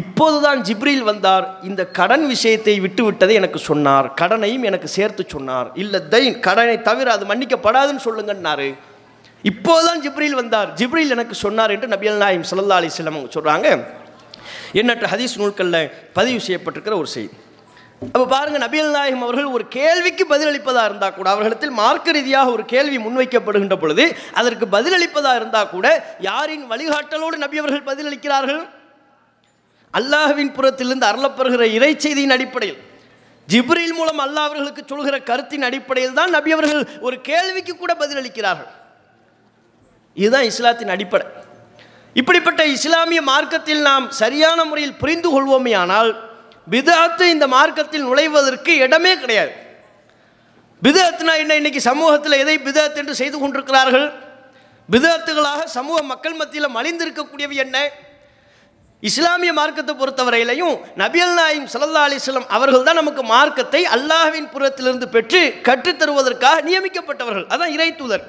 இப்போதுதான் ஜிப்ரீல் வந்தார். இந்த கடன் விஷயத்தை விட்டு விட்டதை எனக்கு சொன்னார். கடனையும் எனக்கு சேர்த்து சொன்னார். இல்லை தைன் கடனை தவிர அது மன்னிக்கப்படாதுன்னு சொல்லுங்கன்னாரு. இப்போதுதான் ஜிப்ரீல் வந்தார். ஜிப்ரீல் எனக்கு சொன்னார் என்று நபியல் நாயம் சல்லா அலிஸ்லாம் சொல்கிறாங்க எண்ணற்ற ஹதீஸ் நூல்களில் பதிவு செய்யப்பட்டிருக்கிற ஒரு செய்தி. அப்போ பாருங்க நபியல் நாயகம் அவர்கள் ஒரு கேள்விக்கு பதிலளிப்பதாக இருந்தால் கூட அவர்களிடத்தில் மார்க்க ரீதியாக ஒரு கேள்வி முன்வைக்கப்படுகின்ற பொழுது அதற்கு பதிலளிப்பதாக இருந்தால் கூட யாரின் வழிகாட்டலோடு நபி அவர்கள் பதிலளிக்கிறார்கள்? அல்லாஹுவின் புறத்திலிருந்து அருளப்பெறுகிற இறை செய்தியின் அடிப்படையில். ஜிப்ரீல் மூலம் அல்லாஹ் அவர்களுக்கு சொல்கிற கருத்தின் அடிப்படையில் தான் நபி அவர்கள் ஒரு கேள்விக்கு கூட பதிலளிக்கிறார்கள். இதுதான் இஸ்லாத்தின் அடிப்படை. இப்படிப்பட்ட இஸ்லாமிய மார்க்கத்தில் நாம் சரியான முறையில் புரிந்து கொள்வோமே ஆனால் பிதாத்து இந்த மார்க்கத்தில் நுழைவதற்கு இடமே கிடையாது. விதத்துனா என்ன? இன்னைக்கு சமூகத்தில் எதை விதத்து என்று செய்து கொண்டிருக்கிறார்கள்? விதத்துகளாக சமூக மக்கள் மத்தியில் மலிந்திருக்கக்கூடியவை என்ன? இஸ்லாமிய மார்க்கத்தை பொறுத்தவரையிலையும் நபியல் நாயிம் சல்லா அலிஸ்லாம் அவர்கள் தான் நமக்கு மார்க்கத்தை அல்லாஹ்வின் புறத்திலிருந்து பெற்று கற்றுத்தருவதற்காக நியமிக்கப்பட்டவர்கள். அதான் இறை தூதர்.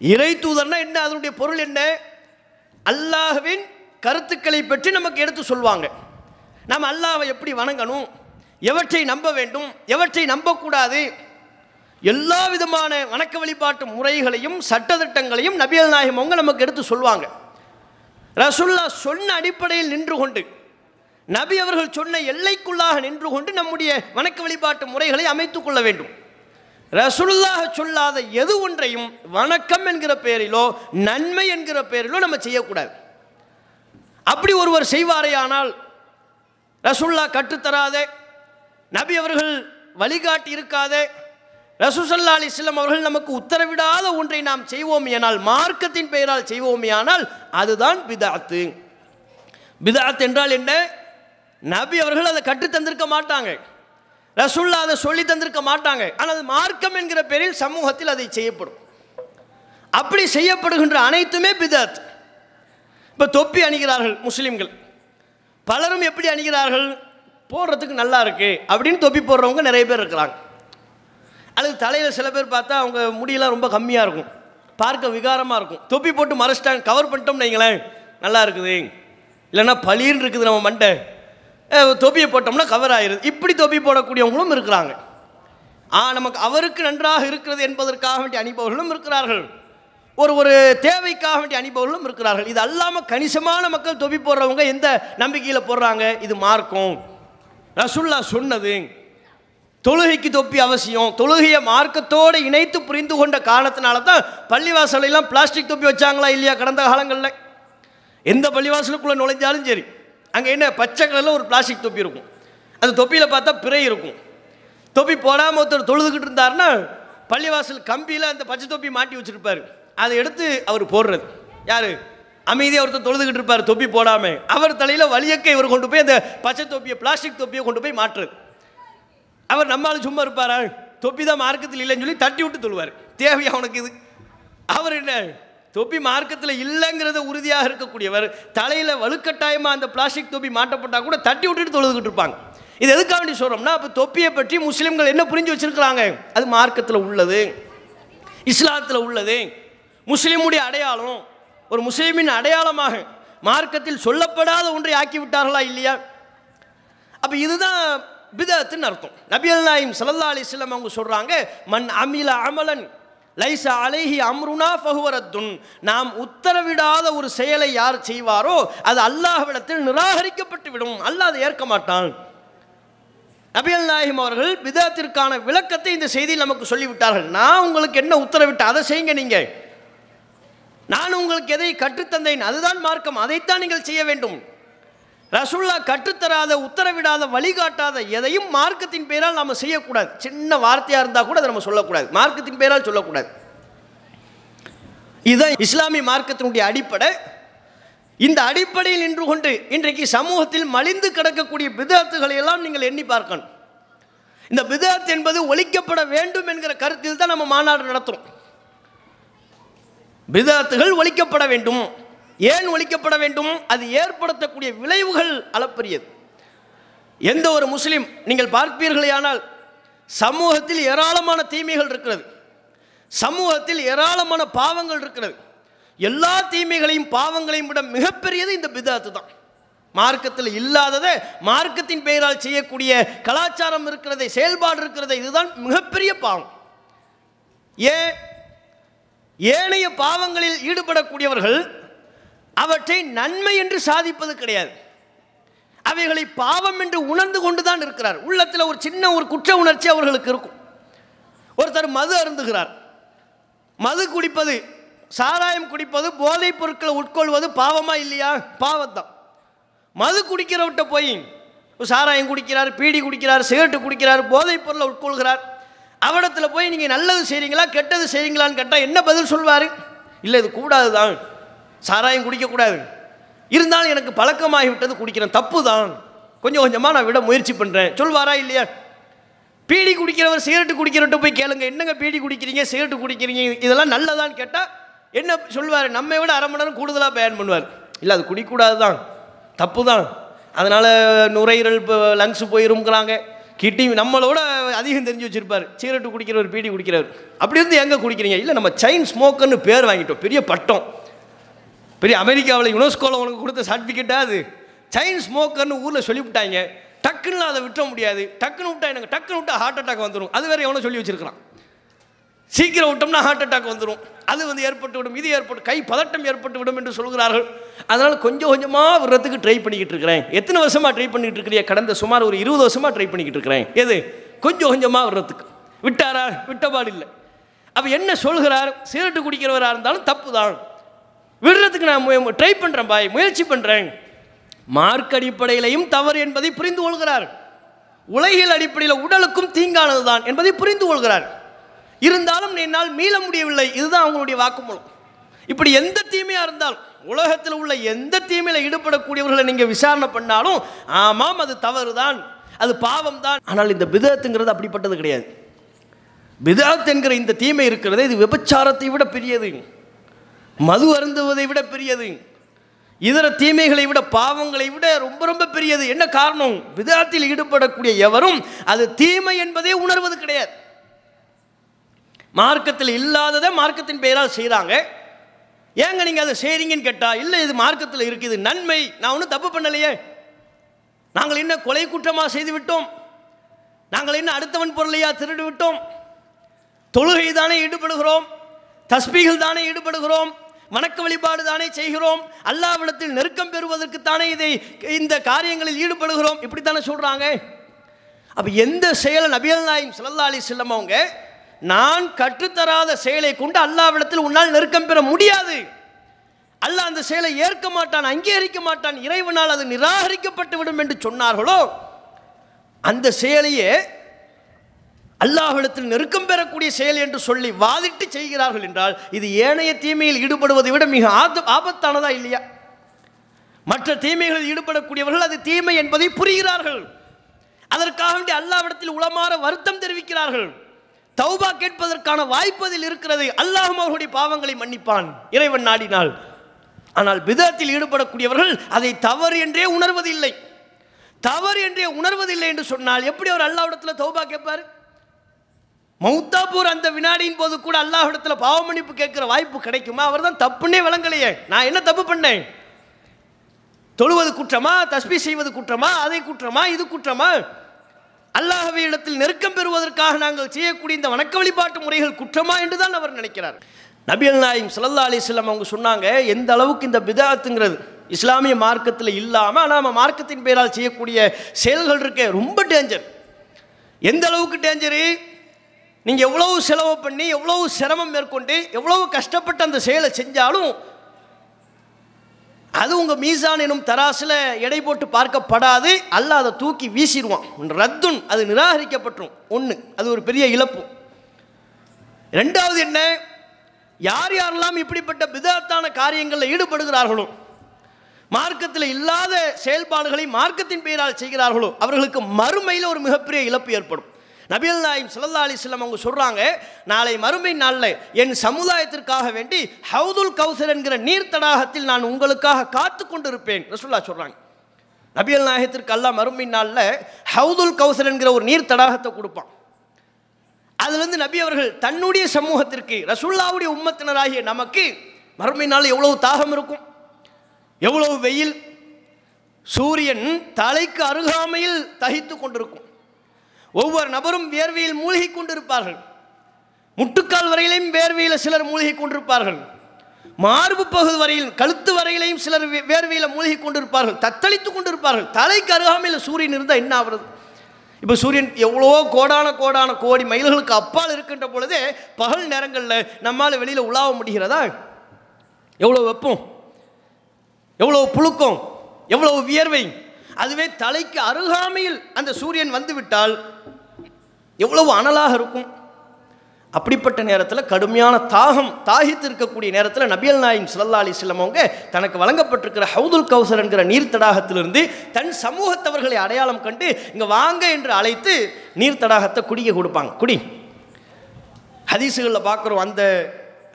இறை தூதர்னா என்ன? அதனுடைய பொருள் என்ன? அல்லாஹ்வின் கருத்துக்களை பற்றி நமக்கு எடுத்து சொல்வாங்க. நாம் அல்லாவை எப்படி வணங்கணும்? எவற்றை நம்ப வேண்டும்? எவற்றை நம்பக்கூடாது? எல்லா விதமான வணக்க வழிபாட்டு முறைகளையும் சட்டத்திட்டங்களையும் நபியல் நாயகம் அவங்க நமக்கு எடுத்து சொல்லுவாங்க. ரசுல்லா சொன்ன அடிப்படையில் நின்று கொண்டு நபி அவர்கள் சொன்ன எல்லைக்குள்ளாக நின்று கொண்டு நம்முடைய வணக்க வழிபாட்டு முறைகளை அமைத்துக் கொள்ள வேண்டும். ரசுல்லாக சொல்லாத எது ஒன்றையும் வணக்கம் என்கிற பெயரிலோ நன்மை என்கிற பெயரிலோ நம்ம செய்யக்கூடாது. அப்படி ஒருவர் செய்வாரே ஆனால் ரசுல்லா கற்றுத்தராதே நபி அவர்கள் வழிகாட்டி இருக்காதே. ரசூசல்லா அலிஸ்லாம் அவர்கள் நமக்கு உத்தரவிடாத ஒன்றை நாம் செய்வோம் ஆனால் மார்க்கத்தின் பெயரால் செய்வோமே ஆனால் அதுதான் பிதாத்து. பிதாத் என்றால் என்ன? நபி அவர்கள் அதை கற்று தந்திருக்க மாட்டாங்க. ரசுல்லா அதை சொல்லி தந்திருக்க மாட்டாங்க. ஆனால் அது மார்க்கம் என்கிற பெயரில் சமூகத்தில் அதை செய்யப்படும். அப்படி செய்யப்படுகின்ற அனைத்துமே பிதாத். இப்போ தொப்பி அணிகிறார்கள் முஸ்லீம்கள். பலரும் எப்படி அணிகிறார்கள்? போடுறதுக்கு நல்லா இருக்கு அப்படின்னு தொப்பி போடுறவங்க நிறைய பேர் இருக்கிறாங்க. அல்லது தலையில் சில பேர் பார்த்தா அவங்க முடியெல்லாம் ரொம்ப கம்மியாக இருக்கும். பார்க்க விகாரமாக இருக்கும். தொப்பி போட்டு மறைச்சிட்டாங்க கவர் பண்ணிட்டோம்னு வைங்களேன் நல்லா இருக்குது. இல்லைன்னா பளிர்னு இருக்குது நம்ம மண்டை. தொப்பியை போட்டோம்னா கவர் ஆயிடுது இப்படி தொப்பி போடக்கூடியவங்களும் இருக்கிறாங்க. ஆ நமக்கு அவருக்கு நன்றாக இருக்கிறது என்பதற்காக வேண்டி அணிபவர்களும் இருக்கிறார்கள். ஒரு ஒரு தேவைக்காக வேண்டிய அனுபவங்களும் இருக்கிறார்கள். இது அல்லாமல் கணிசமான மக்கள் தொப்பி போடுறவங்க எந்த நம்பிக்கையில் போடுறாங்க? இது மார்க்கம். ரசுல்லா சொன்னது தொழுகைக்கு தொப்பி அவசியம். தொழுகையை மார்க்கத்தோடு இணைத்து புரிந்து கொண்ட காரணத்தினால தான் பள்ளிவாசலெல்லாம் பிளாஸ்டிக் தொப்பி வச்சாங்களா இல்லையா கடந்த காலங்களில்? எந்த பள்ளிவாசலுக்குள்ளே நுழைஞ்சாலும் சரி. அங்கே என்ன பச்சை கலரில் ஒரு பிளாஸ்டிக் தொப்பி இருக்கும். அந்த தொப்பியில் பார்த்தா பிறை இருக்கும். தொப்பி போடாமல் ஒருத்தர் தொழுதுகிட்டு இருந்தாருன்னா பள்ளிவாசல் கம்பியில் அந்த பச்சை தொப்பி மாட்டி வச்சுருப்பாரு. அதை எடுத்து அவர் போடுறது. யார்? அமைதியாக ஒருத்தர் தொழுதுகிட்டு இருப்பார் தொப்பி போடாமல் அவர் தலையில் வலியக்க இவர் கொண்டு போய் அந்த பச்சை தொப்பியை பிளாஸ்டிக் தொப்பியை கொண்டு போய் மாற்றுறது. அவர் நம்மால் சும்மா இருப்பாரா? தொப்பி தான் மார்க்கத்தில் இல்லைன்னு சொல்லி தட்டி விட்டு தொழுவார். தேவையா அவனுக்கு இது? அவர் என்ன? தொப்பி மார்க்கத்தில் இல்லைங்கிறத உறுதியாக இருக்கக்கூடியவர் தலையில் வலுக்கட்டாயமாக அந்த பிளாஸ்டிக் தொப்பி மாட்டப்பட்டால் கூட தட்டி விட்டுட்டு தொழுதுகிட்டு இருப்பாங்க. இது எதுக்காக வேண்டி சொல்கிறோம்னா அப்போ தொப்பியை பற்றி முஸ்லீம்கள் என்ன புரிஞ்சு வச்சுருக்கிறாங்க? அது மார்க்கத்தில் உள்ளது. இஸ்லாத்தில் உள்ளது. முஸ்லீமுடைய அடையாளம் ஒரு முஸ்லீமின் அடையாளமாக மார்க்கத்தில் சொல்லப்படாத ஒன்றை ஆக்கி விட்டார்களா இல்லையா? அப்போ இதுதான் பிதத்துன்னு அர்த்தம். நபியல் நாயிம் சல்லா அலிஸ்லாம் அவங்க சொல்கிறாங்க மண் அமில அமலன் லைசா அலைஹி அம்ருனா ஃபஹுவரத்துன். நாம் உத்தரவிடாத ஒரு செயலை யார் செய்வாரோ அது அல்லாஹ்விடத்தில் நிராகரிக்கப்பட்டு விடும். அல்லாஹ் அதை ஏற்க மாட்டான். நபியல் நாயிம் அவர்கள் பிதத்திற்கான விளக்கத்தை இந்த செய்தியில் நமக்கு சொல்லிவிட்டார்கள். நான் உங்களுக்கு என்ன உத்தரவிட்டு அதை செய்யுங்க நீங்கள் நான் உங்களுக்கு எதை கற்றுத்தந்தேன்? அதுதான் மார்க்கம். அதைத்தான் நீங்கள் செய்ய வேண்டும். ரசுல்லா கற்றுத்தராத உத்தரவிடாத வழிகாட்டாத எதையும் மார்க்கத்தின் பெயரால் நாம் செய்யக்கூடாது. சின்ன வார்த்தையாக இருந்தால் கூட அதை நம்ம சொல்லக்கூடாது. மார்க்கத்தின் பெயரால் சொல்லக்கூடாது. இதுதான் இஸ்லாமிய மார்க்கத்தினுடைய அடிப்படை. இந்த அடிப்படையில் நின்று கொண்டு இன்றைக்கு சமூகத்தில் மலிந்து கிடக்கக்கூடிய பிதாத்துகளை எல்லாம் நீங்கள் எண்ணி பார்க்கணும். இந்த பிதாத் என்பது ஒழிக்கப்பட வேண்டும் என்கிற கருத்தில் தான் நம்ம மாநாடு நடத்துகிறோம் பிதாத்துகள் ஒழிக்கப்பட வேண்டும். ஏன் ஒழிக்கப்பட வேண்டும்? அது ஏற்படுத்தக்கூடிய விளைவுகள் அளப்பரியது. எந்த ஒரு முஸ்லீம் நீங்கள் பார்ப்பீர்களேயானால் சமூகத்தில் ஏராளமான தீமைகள் இருக்கிறது. சமூகத்தில் ஏராளமான பாவங்கள் இருக்கிறது. எல்லா தீமைகளையும் பாவங்களையும் விட மிகப்பெரியது இந்த பிதாத்து தான். மார்க்கத்தில் இல்லாததை மார்க்கத்தின் பெயரால் செய்யக்கூடிய கலாச்சாரம் இருக்கிறதை செயல்பாடு இருக்கிறதை இதுதான் மிகப்பெரிய பாவம். ஏன்? ஏனைய பாவங்களில் ஈடுபடக்கூடியவர்கள் அவற்றை நன்மை என்று சாதிப்பது கிடையாது. அவைகளை பாவம் என்று உணர்ந்து கொண்டு தான் இருக்கிறார். உள்ளத்தில் ஒரு சின்ன ஒரு குற்ற உணர்ச்சி அவர்களுக்கு இருக்கும். ஒருத்தர் மது அருந்துகிறார். மது குடிப்பது சாராயம் குடிப்பது போதைப் பொருட்களை உட்கொள்வது பாவமா இல்லையா? பாவத்தான் மது குடிக்கிறவட்ட போய் சாராயம் குடிக்கிறார் பீடி குடிக்கிறார் சிகரெட்டு குடிக்கிறார் போதைப் பொருளை உட்கொள்கிறார். அவடத்தில் போய் நீங்கள் நல்லது செய்கிறீங்களா கெட்டது செய்கிறீங்களான்னு கேட்டால் என்ன பதில் சொல்வார்? இல்லை இது கூடாது தான் சாராயம் குடிக்கக்கூடாது இருந்தாலும் எனக்கு பழக்கமாகிவிட்டது குடிக்கிறேன். தப்பு தான் கொஞ்சம் கொஞ்சமாக நான் விட முயற்சி பண்ணுறேன் சொல்வாரா இல்லையா? பீடி குடிக்கிறவர் சிகரெட்டு குடிக்கிறவர்கிட்ட போய் கேளுங்க. என்னங்க பீடி குடிக்கிறீங்க சிகரெட்டு குடிக்கிறீங்க இதெல்லாம் நல்லதான்னு கேட்டால் என்ன சொல்வார்? நம்ம விட அரை மணி நேரம் கூடுதலாக பயன் பண்ணுவார். இல்லை அது குடிக்கூடாது தான் தப்பு தான் அதனால் நுரையீரல் இப்போ லங்ஸ் போயிருங்கிறாங்க கிட்டி நம்மளோட அதிகம் தெரிஞ்சு வச்சிருப்பார். சிகரெட்டு குடிக்கிறவர் பீடி குடிக்கிறவர். அப்படி இருந்து எங்கே குடிக்கிறீங்க? இல்லை நம்ம சைன் ஸ்மோக்கர்னு பேர் வாங்கிட்டோம். பெரிய பட்டம். பெரிய அமெரிக்காவில் யுனெஸ்கோவில் உனக்கு கொடுத்த சர்டிஃபிகேட்டாக அது. சைன் ஸ்மோக்கர்னு ஊரில் சொல்லிவிட்டாங்க. டக்குன்னு அதை விட்டுற முடியாது. டக்குன்னு விட்டா எனக்கு டக்குன்னு விட்டா ஹார்ட் அட்டாக் வந்துடும் அது வேறு எவனோ சொல்லி வச்சிருக்கிறான். சீக்கிரம் விட்டோம்னா ஹார்ட் அட்டாக் வந்துடும் அது வந்து ஏற்பட்டு விடும். இது ஏற்பட்டு கை பதட்டம் ஏற்பட்டு விடும் என்று சொல்கிறார்கள். அதனால் கொஞ்சம் கொஞ்சமாக விடுறதுக்கு ட்ரை பண்ணிக்கிட்டு இருக்கிறேன். எத்தனை வருஷமாக ட்ரை பண்ணிக்கிட்டு இருக்கிறீங்க? கடந்த சுமார் ஒரு இருபது வருஷமாக ட்ரை பண்ணிக்கிட்டு இருக்கிறேன். எது? கொஞ்சம் கொஞ்சமாக விடுறதுக்கு. விட்டாரா? விட்டபாடு இல்லை. அப்போ என்ன சொல்கிறார்? சிகரெட்டு குடிக்கிறவராக இருந்தாலும் தப்பு தான் விடுறதுக்கு நான் ட்ரை பண்ணுறேன் பாய். முயற்சி பண்ணுறேன் மார்க் அடிப்படையிலையும் தவறு என்பதை புரிந்து கொள்கிறார். உலகில் அடிப்படையில் உடலுக்கும் தீங்கானது தான் என்பதை புரிந்து கொள்கிறார். இருந்தாலும் என்னால் மீள முடியவில்லை. இதுதான் அவங்களுடைய வாக்குமூலம். இப்படி எந்த தீமையாக இருந்தாலும் உலகத்தில் உள்ள எந்த தீமையில் ஈடுபடக்கூடியவர்களை நீங்கள் விசாரணை பண்ணாலும் ஆமாம் அது தவறு தான் அது பாவம் தான் ஆனால் இந்த பிதத்துங்கிறது அப்படிப்பட்டது கிடையாது. பிதாத் என்கிற இந்த தீமை இருக்கிறது இது விபச்சாரத்தை விட பெரியது. மது அருந்துவதை விட பெரியது. இதர தீமைகளை விட பாவங்களை விட ரொம்ப ரொம்ப பெரியது. என்ன காரணம்? விதத்தில் ஈடுபடக்கூடிய எவரும் அது தீமை என்பதே உணர்வது கிடையாது. மார்க்கத்தில் இல்லாததை மார்க்கத்தின் பெயரால் செய்கிறாங்க ஏங்க நீங்கள் அதை செய்கிறீங்கன்னு கேட்டால் இல்லை இது மார்க்கத்தில் இருக்குது நன்மை. நான் ஒன்றும் தப்பு பண்ணலையே. நாங்கள் என்ன கொலை குற்றமாக செய்து விட்டோம் நாங்கள் என்ன அடுத்தவன் பொருளையா திருடி விட்டோம் தொழுகை தானே ஈடுபடுகிறோம்? தஸ்பீகள் தானே ஈடுபடுகிறோம்? வணக்க வழிபாடு தானே செய்கிறோம்? அல்லாவிடத்தில் நெருக்கம் பெறுவதற்கு தானே இதை இந்த காரியங்களில் ஈடுபடுகிறோம்? இப்படித்தானே சொல்கிறாங்க அப்போ எந்த செயலை நபியல் நாயும் சல்லா அலி செல்லம் அவங்க நான் கற்றுத்தராத செயலை கொண்டு அல்லாவிடத்தில் உன்னால் நெருக்கம் பெற முடியாது. அல்லாஹ் அந்த செயலை ஏற்க மாட்டான் அங்கீகரிக்க மாட்டான் இறைவனால் அது நிராகரிக்கப்பட்டு விடும் என்று சொன்னார்களோ? அந்த செயலையே அல்லாஹிடத்தில் நெருக்கம் பெறக்கூடிய செயல் என்று சொல்லி வாதிட்டு செய்கிறார்கள் என்றால் இது ஏனைய தீமையில் ஈடுபடுவதை விட மிக ஆத ஆபத்தானதா இல்லையா? மற்ற தீமைகளில் ஈடுபடக்கூடியவர்கள் அது தீமை என்பதை புரிகிறார்கள். அதற்காக வேண்டி அல்லாவிடத்தில் உளமாற வருத்தம் தெரிவிக்கிறார்கள். தௌபா கேட்பதற்கான வாய்ப்பதில் இருக்கிறது அல்லாஹும் அவர்களுடைய பாவங்களை மன்னிப்பான். இறைவன் நாடினால். ஆனால் விதத்தில் ஈடுபடக்கூடியவர்கள் அதை தவறு என்றே உணர்வதில்லை. தவறு என்றே உணர்வதில்லை என்று சொன்னால் எப்படி அவர் அல்லாவிடத்தில் தௌபா கேட்பார்? மௌத்தாபூர் அந்த வினாடியின் போது கூட அல்லாஹிடத்தில் பாவ மன்னிப்பு வாய்ப்பு கிடைக்குமா? அவர் தான் தப்புன்னே விளங்கலையே. நான் என்ன தப்பு பண்ணேன்? தொழுவது குற்றமா? தஸ்பி செய்வது குற்றமா? அதை குற்றமா? இது குற்றமா? அல்லாஹவே இடத்தில் நெருக்கம் பெறுவதற்காக நாங்கள் செய்யக்கூடிய இந்த வணக்க வழிபாட்டு முறைகள் குற்றமா என்று தான் அவர் நினைக்கிறார். நபியல் நாயிம் சல்லா அலிஸ்லாம் அவங்க சொன்னாங்க எந்த அளவுக்கு இந்த பிதாத்துங்கிறது இஸ்லாமிய மார்க்கத்தில் இல்லாமல் நாம் மார்க்கத்தின் பெயரால் செய்யக்கூடிய செயல்கள் இருக்க ரொம்ப டேஞ்சர் எந்த அளவுக்கு டேஞ்சரு நீங்கள் எவ்வளவு செலவு பண்ணி எவ்வளவு சிரமம் மேற்கொண்டு எவ்வளவு கஷ்டப்பட்டு அந்த செயலை செஞ்சாலும் அது உங்கள் மீசான் எனும் தராசில் எடை போட்டு பார்க்கப்படாது. அல்ல அதை தூக்கி வீசிடுவான். ரத்துன் அது நிராகரிக்கப்பட்டுரும். ஒன்று அது ஒரு பெரிய இழப்பு. ரெண்டாவது என்ன? யார் யாரெல்லாம் இப்படிப்பட்ட விதத்தான காரியங்களில் ஈடுபடுகிறார்களோ மார்க்கத்தில் இல்லாத செயல்பாடுகளை மார்க்கத்தின் பெயரால் செய்கிறார்களோ அவர்களுக்கு மறுமையில் ஒரு மிகப்பெரிய இழப்பு ஏற்படும். நபியல் நாயம் சல்லா அலிஸ்லாம் அவங்க சொல்கிறாங்க நாளை மறுமை நாளில் என் சமுதாயத்திற்காக வேண்டி ஹவுதுல் கௌசர் என்கிற நீர் தடாகத்தில் நான் உங்களுக்காக காத்து கொண்டு இருப்பேன் ரசுல்லா சொல்கிறாங்க நபியல் நாயகத்திற்கு அல்லா மறுமை நாளில் ஹவுதுல் கௌசர் என்கிற ஒரு நீர் தடாகத்தை கொடுப்பான். அதுலேருந்து நபி அவர்கள் தன்னுடைய சமூகத்திற்கு ரசுல்லாவுடைய உம்மத்தினராகிய நமக்கு மறுமை நாள் எவ்வளவு தாகம் இருக்கும் எவ்வளவு வெயில் சூரியன் தலைக்கு அருகாமையில் தகித்து கொண்டிருக்கும். ஒவ்வொரு நபரும் வேர்வையில் மூழ்கி கொண்டிருப்பார்கள். முட்டுக்கால் வரையிலையும் வேர்வையில் சிலர் மூழ்கி கொண்டிருப்பார்கள். மார்பு பகுதி வரையில் கழுத்து வரையிலையும் சிலர் வேர்வையில் மூழ்கி கொண்டிருப்பார்கள். தத்தளித்து கொண்டிருப்பார்கள். தலைக்கு அருகாமையில் சூரியன் இருந்தால் என்ன ஆகிறது இப்போ சூரியன் எவ்வளோ கோடான கோடான கோடி மைல்களுக்கு அப்பால் இருக்கின்ற பொழுதே பகல் நேரங்களில் நம்மால் வெளியில் உலாவ முடிகிறதா? எவ்வளோ வெப்பம்? எவ்வளோ புழுக்கம்? எவ்வளோ வியர்வை? அதுவே தலைக்கு அருகாமையில் அந்த சூரியன் வந்துவிட்டால் எவ்வளவு அனலாக இருக்கும். அப்படிப்பட்ட நேரத்தில் கடுமையான தாகம் தாகித்து இருக்கக்கூடிய நேரத்தில் நபியல் நாயின் சுல்லா அலி அவங்க தனக்கு வழங்கப்பட்டிருக்கிற ஹவுதுல் கௌசர் என்கிற நீர் தடாகத்திலிருந்து தன் சமூகத்தவர்களை அடையாளம் கண்டு இங்கே வாங்க என்று அழைத்து நீர் தடாகத்தை குடிக்க கொடுப்பாங்க. குடி. ஹதீசுகளில் பார்க்குறோம் அந்த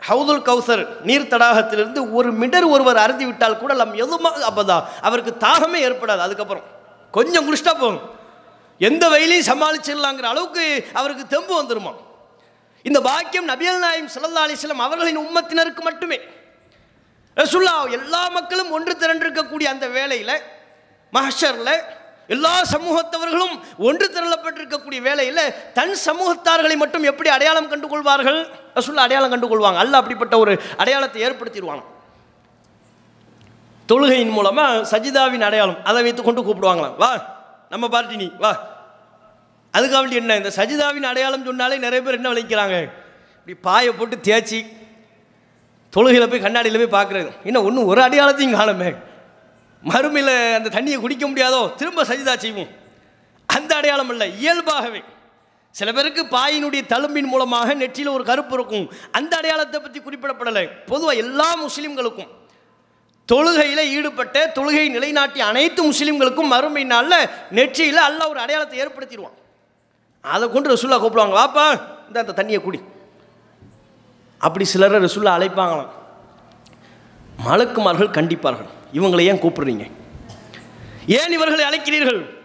ஹவுதுல் கௌசர் நீர் தடாகத்திலிருந்து ஒரு மிடர் ஒருவர் அருந்தி விட்டால் கூட நம் எதுமா அப்போதான் அவருக்கு தாகமே ஏற்படாது. அதுக்கப்புறம் கொஞ்சம் குளிச்சிட்டா போகும் எந்த வயலையும் சமாளிச்சிடலாங்கிற அளவுக்கு அவருக்கு தெம்பு வந்துருமா இந்த பாக்கியம் நபியல் நாயம் சல்லா அலிஸ்லாம் அவர்களின் உம்மத்தினருக்கு மட்டுமே. ரசுல்லா எல்லா மக்களும் ஒன்று திரண்டிருக்கக்கூடிய அந்த வேலையில் மஹஷரில் எல்லா சமூகத்தவர்களும் ஒன்று திரளப்பட்டிருக்கக்கூடிய வேலையில் தன் சமூகத்தார்களை மட்டும் எப்படி அடையாளம் கண்டு கொள்வார்கள் அடையாளம் கண்டு கொள்வாங்க அல்ல அப்படிப்பட்ட ஒரு அடையாளத்தை ஏற்படுத்திடுவாங்க தொழுகையின் மூலமாக சஜிதாவின் அடையாளம் அதை வைத்து கொண்டு கூப்பிடுவாங்களாம். வா நம்ம பார்ட்டி நீ வா. அதுக்காக என்ன? இந்த சஜிதாவின் அடையாளம் சொன்னாலே நிறைய பேர் என்ன விளைக்கிறாங்க? இப்படி பாயை போட்டு தேய்ச்சி தொழுகையில் போய் கண்ணாடியில் போய் பார்க்குறது. இன்னும் ஒன்றும் ஒரு அடையாளத்தையும் காணுமே. மறுமையில் அந்த தண்ணியை குடிக்க முடியாதோ திரும்ப சஜிதா செய்வோம். அந்த அடையாளம் இல்லை இயல்பாகவே. சில பேருக்கு பாயினுடைய தழும்பின் மூலமாக நெற்றியில் ஒரு கருப்பு இருக்கும். அந்த அடையாளத்தை பற்றி குறிப்பிடப்படலை. பொதுவாக எல்லா முஸ்லீம்களுக்கும். தொழுகையில் ஈடுபட்ட தொழுகை நிலைநாட்டிய அனைத்து முஸ்லீம்களுக்கும் மறுமை நாளில் நெற்றியில் அல்ல ஒரு அடையாளத்தை ஏற்படுத்திடுவான். அதை கொண்டு ரசுல்லா கூப்பிடுவாங்க வாப்பா இந்த அந்த தண்ணியை குடி. அப்படி சிலரை ரசுல்லா அழைப்பாங்களாம். மலக்குமார்கள் கண்டிப்பார்கள். இவங்களை ஏன் கூப்பிடுறீங்க? ஏன் இவர்களை அழைக்கிறீர்கள்?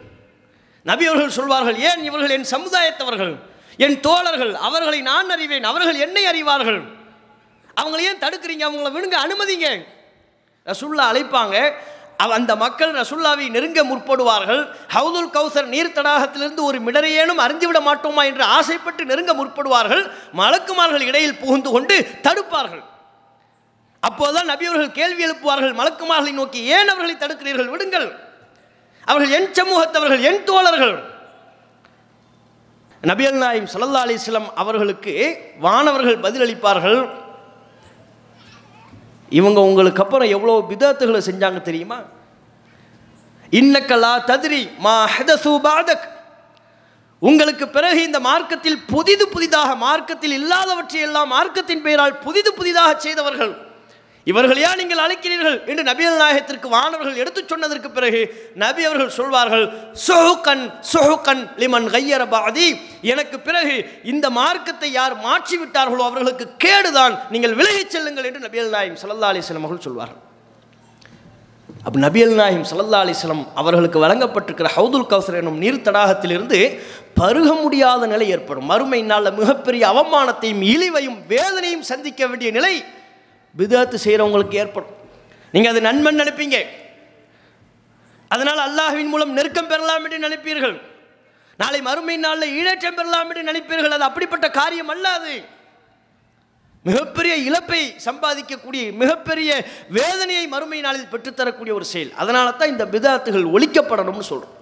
நபி அவர்கள் சொல்வார்கள் ஏன் இவர்கள் என் சமுதாயத்தவர்கள் என் தோழர்கள் அவர்களை நான் அறிவேன் அவர்கள் என்னை அறிவார்கள்? அவங்களை ஏன் தடுக்கிறீங்க? அவங்கள விடுங்க அனுமதிங்க. ரசுல்லா அழைப்பாங்க. அவ- அந்த மக்கள் ரசுல்லாவை நெருங்க முற்படுவார்கள். ஹவுதுல் கௌசர் நீர் தடாகத்திலிருந்து ஒரு மிடரையேனும் அறிந்துவிட மாட்டோமா என்று ஆசைப்பட்டு நெருங்க முற்படுவார்கள். மலக்குமார்கள் இடையில் புகுந்து கொண்டு தடுப்பார்கள். அப்போதுதான் நபி அவர்கள் கேள்வி எழுப்புவார்கள் மலக்குமார்களை நோக்கி ஏன் அவர்களை தடுக்கிறீர்கள்? விடுங்கள். அவர்கள் என் சமூகத்தவர்கள் என் தோழர்கள். நபியல் நாயம் சல்லா அலிஸ்லம் அவர்களுக்கு வானவர்கள் பதிலளிப்பார்கள். இவங்க உங்களுக்கு அப்புறம் எவ்வளோ விதத்துகளை செஞ்சாங்க தெரியுமா? இன்னக்கலா ததிரி மா ஹதசு பாதக். உங்களுக்கு பிறகு இந்த மார்க்கத்தில் புதிது புதிதாக மார்க்கத்தில் இல்லாதவற்றை எல்லாம் மார்க்கத்தின் பெயரால் புதிது புதிதாக செய்தவர்கள். இவர்களையா நீங்கள் அழைக்கிறீர்கள் என்று நபியல் நாயகத்திற்கு வானவர்கள் எடுத்துச் சொன்னதற்கு பிறகு நபி அவர்கள் சொல்வார்கள் சொஹுக்கன் சொஹுக்கன் லிமன் கையர பாதி. எனக்கு பிறகு இந்த மார்க்கத்தை யார் மாற்றி விட்டார்களோ அவர்களுக்கு கேடுதான். நீங்கள் விலகிச் செல்லுங்கள் என்று நபியல் நாயம் சல்லா அலிஸ்லம் அவர்கள் சொல்வார்கள். அப்போ நபியல் நாயிம் சல்லா அலிஸ்லம் அவர்களுக்கு வழங்கப்பட்டிருக்கிற ஹவுதுல் கௌசர் எனும் நீர் தடாகத்திலிருந்து பருக முடியாத நிலை ஏற்படும். மறுமை நாளில் மிகப்பெரிய அவமானத்தையும் இழிவையும் வேதனையும் சந்திக்க வேண்டிய நிலை பிதாத்து செய்கிறவங்களுக்கு ஏற்படும். நீங்கள் அது நன்மன் நினைப்பீங்க. அதனால் அல்லாஹுவின் மூலம் நெருக்கம் பெறலாம் என்று நினைப்பீர்கள். நாளை மறுமை நாளில் ஈழேற்றம் பெறலாம் என்று நினைப்பீர்கள். அது அப்படிப்பட்ட காரியம் அல்ல அது மிகப்பெரிய இழப்பை சம்பாதிக்கக்கூடிய மிகப்பெரிய வேதனையை மறுமை நாளில் பெற்றுத்தரக்கூடிய ஒரு செயல். அதனால தான் இந்த பிதாத்துகள் ஒழிக்கப்படணும்னு சொல்கிறோம்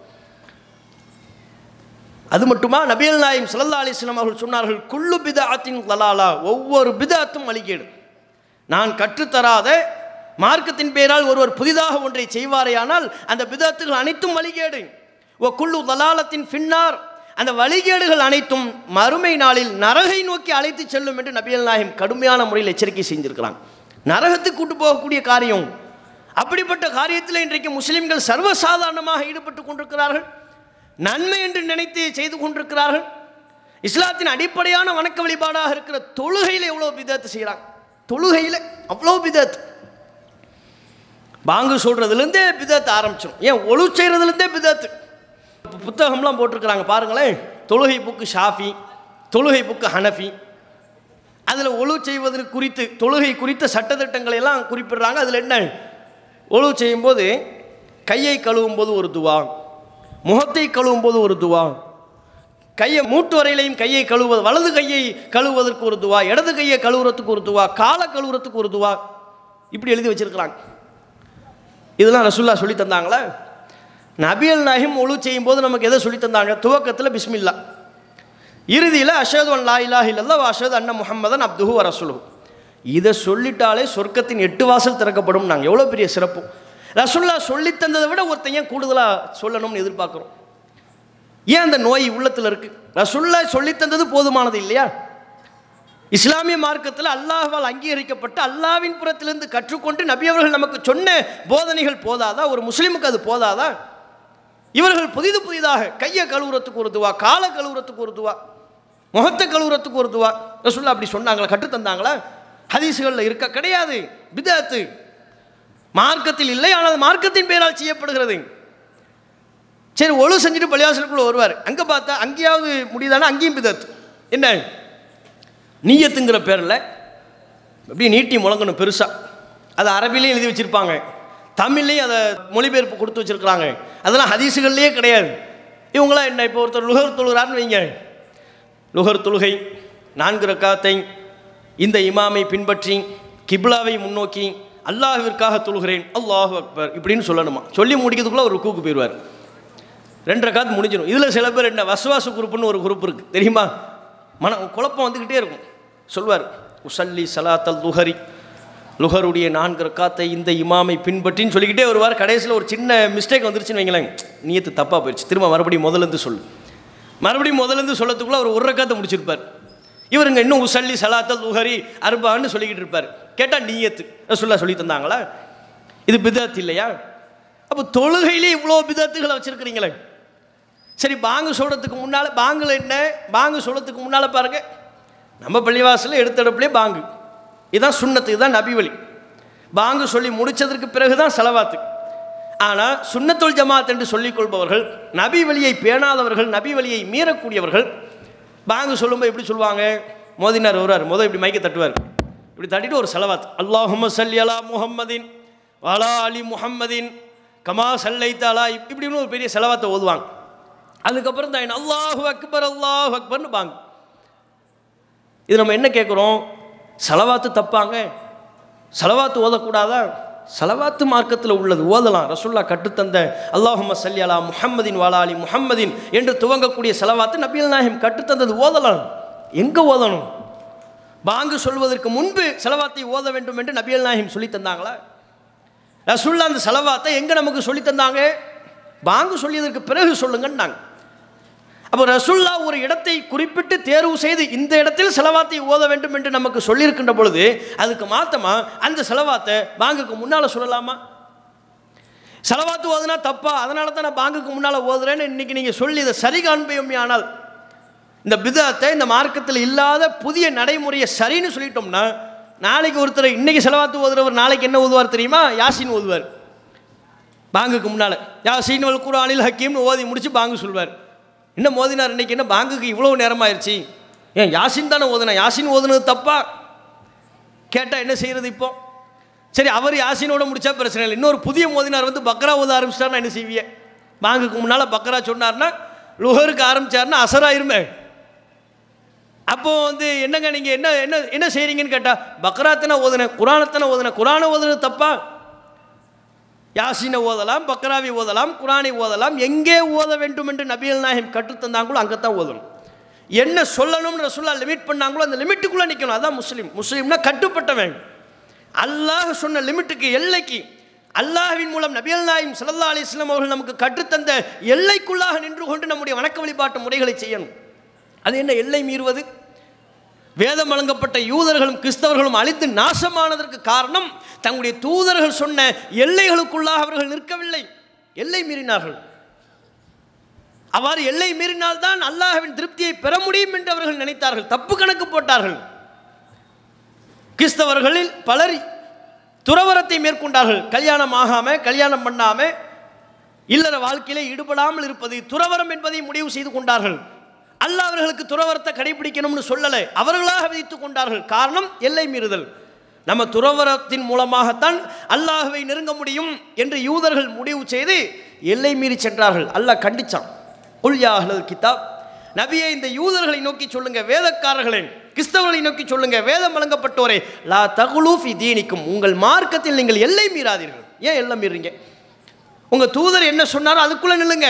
அது மட்டுமா? நபியல் நாயம் சல்லா அலிஸ்லாம் அவர்கள் சொன்னார்கள் குள்ளு பிதாத்தின் தலாலா. ஒவ்வொரு பிதாத்தும் அழிகேடு நான் கற்றுத்தராத மார்க்கத்தின் பெயரால் ஒருவர் புதிதாக ஒன்றை செய்வாரேயானால் அந்த பிதாத்துகள் அனைத்தும் வழிகேடு. ஓ குள்ளு தலாலத்தின் பின்னார் அந்த வழிகேடுகள் அனைத்தும் மறுமை நாளில் நரகை நோக்கி அழைத்து செல்லும் என்று நபியல் நாயம் கடுமையான முறையில் எச்சரிக்கை செஞ்சிருக்கிறாங்க நரகத்துக்கு கூட்டு போகக்கூடிய காரியம். அப்படிப்பட்ட காரியத்தில் இன்றைக்கு முஸ்லிம்கள் சர்வசாதாரணமாக ஈடுபட்டு கொண்டிருக்கிறார்கள். நன்மை என்று நினைத்து செய்து கொண்டிருக்கிறார்கள். இஸ்லாத்தின் அடிப்படையான வணக்க வழிபாடாக இருக்கிற தொழுகையில் எவ்வளோ விதத்தை செய்கிறாங்க. தொழுகையில் அவ்வளோ பிதத். பாங்கு சொல்கிறதுலேருந்தே பிதத்து ஆரம்பிச்சிடும் ஏன் ஒழு செய்கிறதுலேருந்தே பிதத்து புத்தகம்லாம் போட்டிருக்கிறாங்க பாருங்களேன். தொழுகை புக்கு ஷாஃபி தொழுகை புக்கு ஹனஃபி. அதில் ஒழு செய்வதற்கு குறித்து தொழுகை குறித்த சட்டத்திட்டங்களை எல்லாம் குறிப்பிடுறாங்க. அதில் என்ன? ஒழு செய்யும்போது கையை கழுவும் போது ஒரு துவா முகத்தை கழுவும் போது ஒரு துவா. கையை மூட்டு வரையிலையும் கையை கழுவுவது வலது கையை கழுவுவதற்கு ஒரு துவா இடது கையை கழுவுறதுக்கு ஒரு துவா காலை கழுவுறதுக்கு ஒரு துவா. இப்படி எழுதி வச்சிருக்கிறாங்க. இதெல்லாம் ரசுல்லா சொல்லி தந்தாங்களா? நபியல் நாஹிம் ஒழு செய்யும் போது நமக்கு எதை சொல்லி தந்தாங்க? துவக்கத்தில் பிஸ்மில்லா. இறுதியில் அஷது அன் லா இலாஹ இல்லல்லா அஷது அண்ண முகமதன் அப்துஹு ரசுலு இதை சொல்லிட்டாலே சொர்க்கத்தின் எட்டு வாசல் திறக்கப்படும் நாங்கள் எவ்வளோ பெரிய சிறப்பு. ரசுல்லா சொல்லித் தந்ததை விட ஒருத்தையும் கூடுதலாக சொல்லணும்னு எதிர்பார்க்குறோம்? ஏன் அந்த நோய் உள்ளத்தில் இருக்குது ரசுல்லா சொல்லித் தந்தது போதுமானது இல்லையா? இஸ்லாமிய மார்க்கத்தில் அல்லாஹ்வால் அங்கீகரிக்கப்பட்டு அல்லாவின் புறத்திலிருந்து கற்றுக்கொண்டு நபி அவர்கள் நமக்கு சொன்ன போதனைகள் போதாதா? ஒரு முஸ்லீமுக்கு அது போதாதா? இவர்கள் புதிது புதிதாக கையை கழுவுறத்துக்கு ஒரு துவா காலை கழுவுறத்துக்கு ஒரு துவா முகத்தை கழுவுறத்துக்கு ஒரு துவா. ரசூல்லா அப்படி சொன்னாங்களா? கற்றுத்தந்தாங்களா ஹதீஸுகளில் இருக்க கிடையாது. பிதாத்து. மார்க்கத்தில் இல்லை ஆனால் அது மார்க்கத்தின் பெயரால் செய்யப்படுகிறது. சரி ஒழு செஞ்சுட்டு பள்ளியாசலுக்குள்ள வருவார். அங்கே பார்த்தா அங்கேயாவது முடியுதானா? அங்கேயும் பிதத்து. என்ன? நீயத்துங்கிற பேரில் அப்படியே நீட்டி முழங்கணும் பெருசாக அதை அரபிலையும் எழுதி வச்சுருப்பாங்க. தமிழ்லையும் அதை மொழிபெயர்ப்பு கொடுத்து வச்சுருக்குறாங்க. அதெல்லாம் ஹதீஸுகள்லேயே கிடையாது. இவங்களாம் என்ன? இப்போ ஒருத்தர் லுகர் தொழுகிறாருன்னு வைங்க. லுகர் தொழுகை நான்கு ரக்காத்தை இந்த இமாமை பின்பற்றி கிப்லாவை முன்னோக்கி அல்லாஹிற்காக தொழுகிறேன். அல்லாஹு அக்பர் இப்படின்னு சொல்லணுமா? சொல்லி முடிக்கிறதுக்குள்ளே ஒரு கூக்கு போயிடுவார். ரெண்டரை காத்து முடிஞ்சிடும் இதில் சில பேர் என்ன வசுவாசு குரூப்புன்னு ஒரு குரூப் இருக்குது தெரியுமா? மன குழப்பம் வந்துக்கிட்டே இருக்கும். சொல்வார் உசல்லி சலாத்தல் லுஹரி. லுஹருடைய நான்கு ரக்காத்தை இந்த இமாமை பின்பற்றின்னு சொல்லிக்கிட்டே வருவார். கடைசியில் ஒரு சின்ன மிஸ்டேக் வந்துருச்சுன்னு வைங்களேன். நீயத்து தப்பாக போயிடுச்சு. திரும்ப மறுபடியும் முதலேருந்து சொல்லு. மறுபடியும் முதலேருந்து சொல்லத்துக்குள்ளே அவர் ஒரு ரக்காத்தை முடிச்சிருப்பார். இவருங்க இன்னும் உசல்லி சலாத்தல் லுஹரி அர்பான்னு சொல்லிக்கிட்டு இருப்பார். கேட்டால் நீயத்து. சொல்ல சொல்லி தந்தாங்களா? இது பிதத் இல்லையா? அப்போ தொழுகையிலே இவ்வளோ பிதத்துகளை வச்சுருக்கிறீங்களே. சரி பாங்கு சொல்கிறதுக்கு முன்னால் பாங்கில் என்ன? பாங்கு சொல்கிறதுக்கு முன்னால் பாருங்க. நம்ம பள்ளிவாசலில் எடுத்தடுப்புலேயே பாங்கு. இதுதான் சுண்ணத்து இதுதான் நபிவழி பாங்கு சொல்லி முடித்ததற்கு பிறகு தான் செலவாத்து. ஆனால் சுண்ணத்துல் ஜமாத் என்று சொல்லிக் கொள்பவர்கள் நபி வழியை பேணாதவர்கள் நபி வழியை மீறக்கூடியவர்கள் பாங்கு சொல்லும்போது எப்படி சொல்லுவாங்க? மோதினார் வருவார். முதல் இப்படி மைக்க தட்டுவார். இப்படி தட்டிட்டு ஒரு செலவாத் அல்லாஹும்ம சல்லி அலா முஹம்மதின் வலா அலி முஹம்மதின் கமா சல்லை அலா இப்படின்னு ஒரு பெரிய செலவாத்தை ஓதுவாங்க. அதுக்கப்புறம் தான் அல்லாஹு அக்பர் அல்லாஹு அக்பர்னு பாங்க. இது நம்ம என்ன கேட்குறோம் செலவாத்து தப்பாங்க. செலவாத்து ஓதக்கூடாதா? செலவாத்து மார்க்கத்தில் உள்ளது ஓதலாம். ரசுல்லா கட்டுத்தந்த அல்லாஹும்ம சல்லி அலா முஹம்மதின் வாலாலி முஹம்மதின் என்று துவங்கக்கூடிய செலவாத்து நபியல் நாயம் கற்றுத்தந்தது ஓதலாம். எங்கே ஓதணும்? பாங்கு சொல்வதற்கு முன்பு செலவாத்தை ஓத வேண்டும் என்று நபியல் நாயம் சொல்லி தந்தாங்களா? ரசுல்லா அந்த செலவாத்தை எங்கே நமக்கு சொல்லி தந்தாங்க? பாங்கு சொல்லியதற்கு பிறகு சொல்லுங்கன்னாங்க. அப்போ ரசுல்லா ஒரு இடத்தை குறிப்பிட்டு தேர்வு செய்து இந்த இடத்தில் செலவாத்தை ஓத வேண்டும் என்று நமக்கு சொல்லியிருக்கின்ற பொழுது அதுக்கு மாத்தமா அந்த செலவாத்தை பாங்குக்கு முன்னால் சொல்லலாமா? செலவாத்து ஓதுனா தப்பா? அதனால தான் நான் பாங்குக்கு முன்னால் ஓதுறேன்னு இன்றைக்கி நீங்கள் சொல்லி இதை சரி காண்பையுமே ஆனால் இந்த பிதாத்தை இந்த மார்க்கத்தில் இல்லாத புதிய நடைமுறையை சரின்னு சொல்லிட்டோம்னா நாளைக்கு ஒருத்தர் இன்னைக்கு செலவாத்து ஓதுறவர் நாளைக்கு என்ன ஓதுவார் தெரியுமா? யாசின் ஓதுவார். பாங்குக்கு முன்னால். யாசின் வல் குரானில் ஹக்கீம்னு ஓதி முடித்து பாங்கு சொல்வார். என்ன மோதினார் இன்றைக்கி என்ன பாங்குக்கு இவ்வளோ நேரமாயிருச்சு. ஏன் யாசின் தானே ஓதுனா? யாசின் ஓதுனது தப்பா? கேட்டால் என்ன செய்கிறது இப்போ? சரி அவர் யாசினோட முடிச்சா பிரச்சனை இல்லை. இன்னொரு புதிய மோதினார் வந்து பக்ரா ஓத ஆரம்பிச்சிட்டார்னா என்ன செய்வியே பாங்குக்கு முன்னால் பக்ரா சொன்னார்னா லுகருக்கு ஆரம்பிச்சாருன்னா அசராயிருமே. அப்போ வந்து என்னங்க நீங்கள் என்ன என்ன என்ன செய்கிறீங்கன்னு கேட்டால் பக்ராத்தனை ஓதுனேன் குரானத்தனை ஓதுனேன் குரானை ஓதுனது தப்பா? யாசினை ஓதலாம் பக்ராவி ஓதலாம் குரானை ஓதலாம் எங்கே ஓத வேண்டும் என்று நபிகள் நாயகம் கற்றுத்தந்தாங்களோ அங்கே தான் ஓதணும். என்ன சொல்லணும்னு ரசுல்லா லிமிட் பண்ணாங்களோ அந்த லிமிட்டுக்குள்ளே நிற்கணும் அதான் முஸ்லீம். முஸ்லீம்னா கட்டுப்பட்டவன். அல்லாஹ் சொன்ன லிமிட்டுக்கு எல்லைக்கு அல்லாஹ்வின் மூலம் நபியல் நாயும் சல்லா அலி இஸ்லாம் அவர்கள் நமக்கு கற்றுத்தந்த எல்லைக்குள்ளாக நின்று கொண்டு நம்முடைய வணக்க வழிபாட்டு முறைகளை செய்யணும். அது என்ன எல்லை மீறுவது? வேதம் வழங்கப்பட்ட யூதர்களும் கிறிஸ்தவர்களும் அழித்து நாசமானதற்கு காரணம் தங்களுடைய தூதர்கள் சொன்ன எல்லைகளுக்குள்ளாக அவர்கள் நிற்கவில்லை. எல்லை மீறினார்கள். அவ்வாறு எல்லை மீறினால்தான் அல்லாஹவின் திருப்தியை பெற முடியும் என்று அவர்கள் நினைத்தார்கள். தப்பு கணக்கு போட்டார்கள். கிறிஸ்தவர்களில் பலர் துறவரத்தை மேற்கொண்டார்கள். கல்யாணம் ஆகாம கல்யாணம் பண்ணாமல் இல்லற வாழ்க்கையிலே ஈடுபடாமல் இருப்பது துறவரம் என்பதை முடிவு செய்து கொண்டார்கள். அல்ல அவர்களுக்கு துறவரத்தை கடைபிடிக்கணும்னு சொல்லலை. அவர்களாக விதித்துக் கொண்டார்கள். காரணம் எல்லை மீறுதல். நம்ம துறவரத்தின் மூலமாகத்தான் அல்லாஹுவை நெருங்க முடியும் என்று யூதர்கள் முடிவு செய்து எல்லை மீறி சென்றார்கள். அல்லாஹ் கண்டிச்சான். உல்யாஹல் கிதாப். நபியை இந்த யூதர்களை நோக்கி சொல்லுங்க வேதக்காரர்களே கிறிஸ்தவர்களை நோக்கி சொல்லுங்க வேதம் வழங்கப்பட்டோரே லா தகுலூஃபி தீனிக்கும். உங்கள் மார்க்கத்தில் நீங்கள் எல்லை மீறாதீர்கள். ஏன் எல்லை மீறீங்க? உங்கள் தூதர் என்ன சொன்னாரோ அதுக்குள்ளே நில்லுங்க.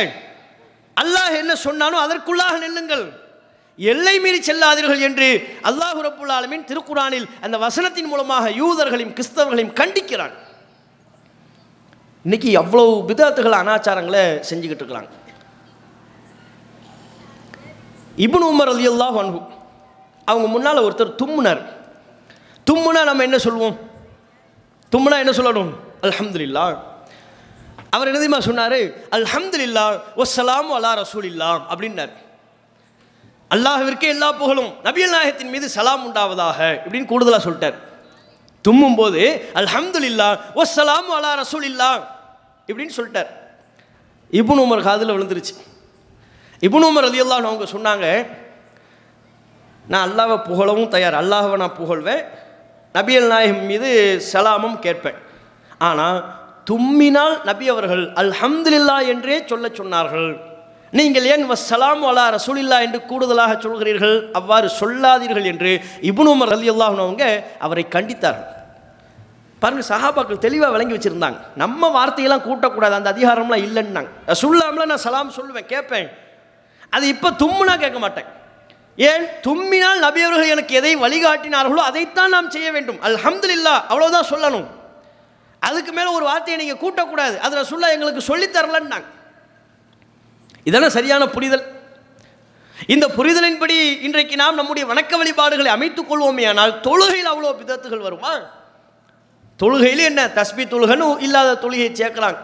அல்லாஹ் என்ன சொன்னாலும் அதற்குள்ளாக நில்லுங்கள் எல்லை மீறி செல்லாதீர்கள் என்று அல்லாஹ் ரப்புல் ஆலமின் திருக்குறானில் அந்த வசனத்தின் மூலமாக யூதர்களையும் கிறிஸ்தவர்களையும் கண்டிக்கிறான். இன்னைக்கு எவ்வளவு விதத்துகள் அனாச்சாரங்களை செஞ்சுக்கிட்டு இருக்கிறாங்க இபுன் உமர் அலி அல்லாஹ் அன்ஹு அவங்க முன்னால் ஒருத்தர் தும்முனர். தும்முனா நம்ம என்ன சொல்லுவோம் தும்முனா என்ன சொல்லணும்? அலமதுல்லா அவர் என்னதுமா சொன்னார்? அல்ஹம்துல்லா ஒசலாம் அலா ரசூலில்லா அப்படின்னார். அல்லாஹிற்கே எல்லா புகழும் நபியல் நாயகத்தின் மீது சலாம் உண்டாவதாக இப்படின்னு கூடுதலாக சொல்லிட்டார். தும்மும் போது அல்ஹம்துல்லா ஒசலாம் அலா ரசூலில்லா இப்படின்னு சொல்லிட்டார். இபுன் உமர் காதில் விழுந்துருச்சு. இபுன் உமர் ரலியல்லாஹு அவங்க சொன்னாங்க நான் அல்லாவை புகழவும் தயார் அல்லாஹை நான் புகழ்வேன் நபியல் நாயகம் மீது சலாமும் கேட்பேன். ஆனால் தும்மினால் நபி அவர்கள் அல்ஹம்துலில்லா என்றே சொல்லச் சொன்னார்கள். நீங்கள் ஏன் வசலாம் அலா ரசூலில்லா என்று கூடுதலாக சொல்கிறீர்கள்? அவ்வாறு சொல்லாதீர்கள் என்று இப்னு உமர் அலி அவங்க அவரை கண்டித்தார்கள். பாருங்க சஹாபாக்கள் தெளிவாக விளங்கி வச்சுருந்தாங்க. நம்ம வார்த்தையெல்லாம் கூட்டக்கூடாது அந்த அதிகாரம்லாம் இல்லைன்னாங்க. சொல்லாமல நான் சலாம் சொல்லுவேன் கேட்பேன். அது இப்போ தும்முனா கேட்க மாட்டேன். ஏன்? தும்மினால் நபியவர்கள் எனக்கு எதை வழிகாட்டினார்களோ அதைத்தான் நாம் செய்ய வேண்டும். அல்ஹம்துலில்லா அவ்வளோதான் சொல்லணும். அதுக்கு மேலே ஒரு வார்த்தையை நீங்கள் கூட்டக்கூடாது. அதில் சொல்ல எங்களுக்கு சொல்லித் இதெல்லாம் சரியான புரிதல். இந்த புரிதலின்படி இன்றைக்கு நாம் நம்முடைய வணக்க வழிபாடுகளை அமைத்துக் கொள்வோமே ஆனால் தொழுகையில் அவ்வளோ பிதத்துகள் வருமா? தொழுகையில் என்ன? தஸ்பி தொழுகன்னு இல்லாத தொழுகையை சேர்க்குறாங்க.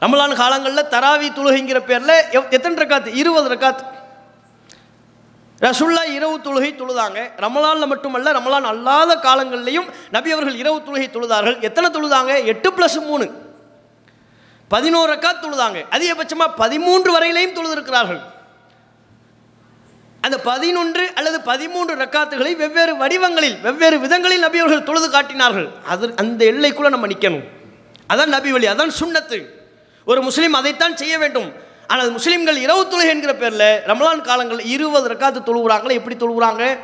ரமலான் காலங்களில் தராவி தொழுகைங்கிற பேரில் எத்தனை ரக்காத்து? இருபது ரக்காத்து. ரசுல்லா இரவு தொழுகை தொழுதாங்க. ரமலானில் மட்டுமல்ல ரமலான் அல்லாத காலங்கள்லையும் நபி அவர்கள் இரவு தொழுகை தொழுதார்கள். எத்தனை தொழுதாங்க? எட்டு ப்ளஸ் மூணு. பதினோரு ரக்காத் தொழுதாங்க. அதிகபட்சமாக பதிமூன்று வரையிலையும் தொழுதிருக்கிறார்கள். அந்த பதினொன்று அல்லது பதிமூன்று ரக்காத்துகளை வெவ்வேறு வடிவங்களில் வெவ்வேறு விதங்களில் நபி அவர்கள் தொழுது காட்டினார்கள். அது அந்த எல்லைக்குள்ளே நம்ம நிற்கணும் அதான் நபி வழி அதான் சுண்ணத்து. ஒரு முஸ்லீம் அதைத்தான் செய்ய வேண்டும். ஆனால் முஸ்லீம்கள் இரவு தொழுகை என்கிற பேரில் ரமலான் காலங்களில் இருபது ரக்காத்து தொழுகிறாங்களே எப்படி தொழுகிறாங்க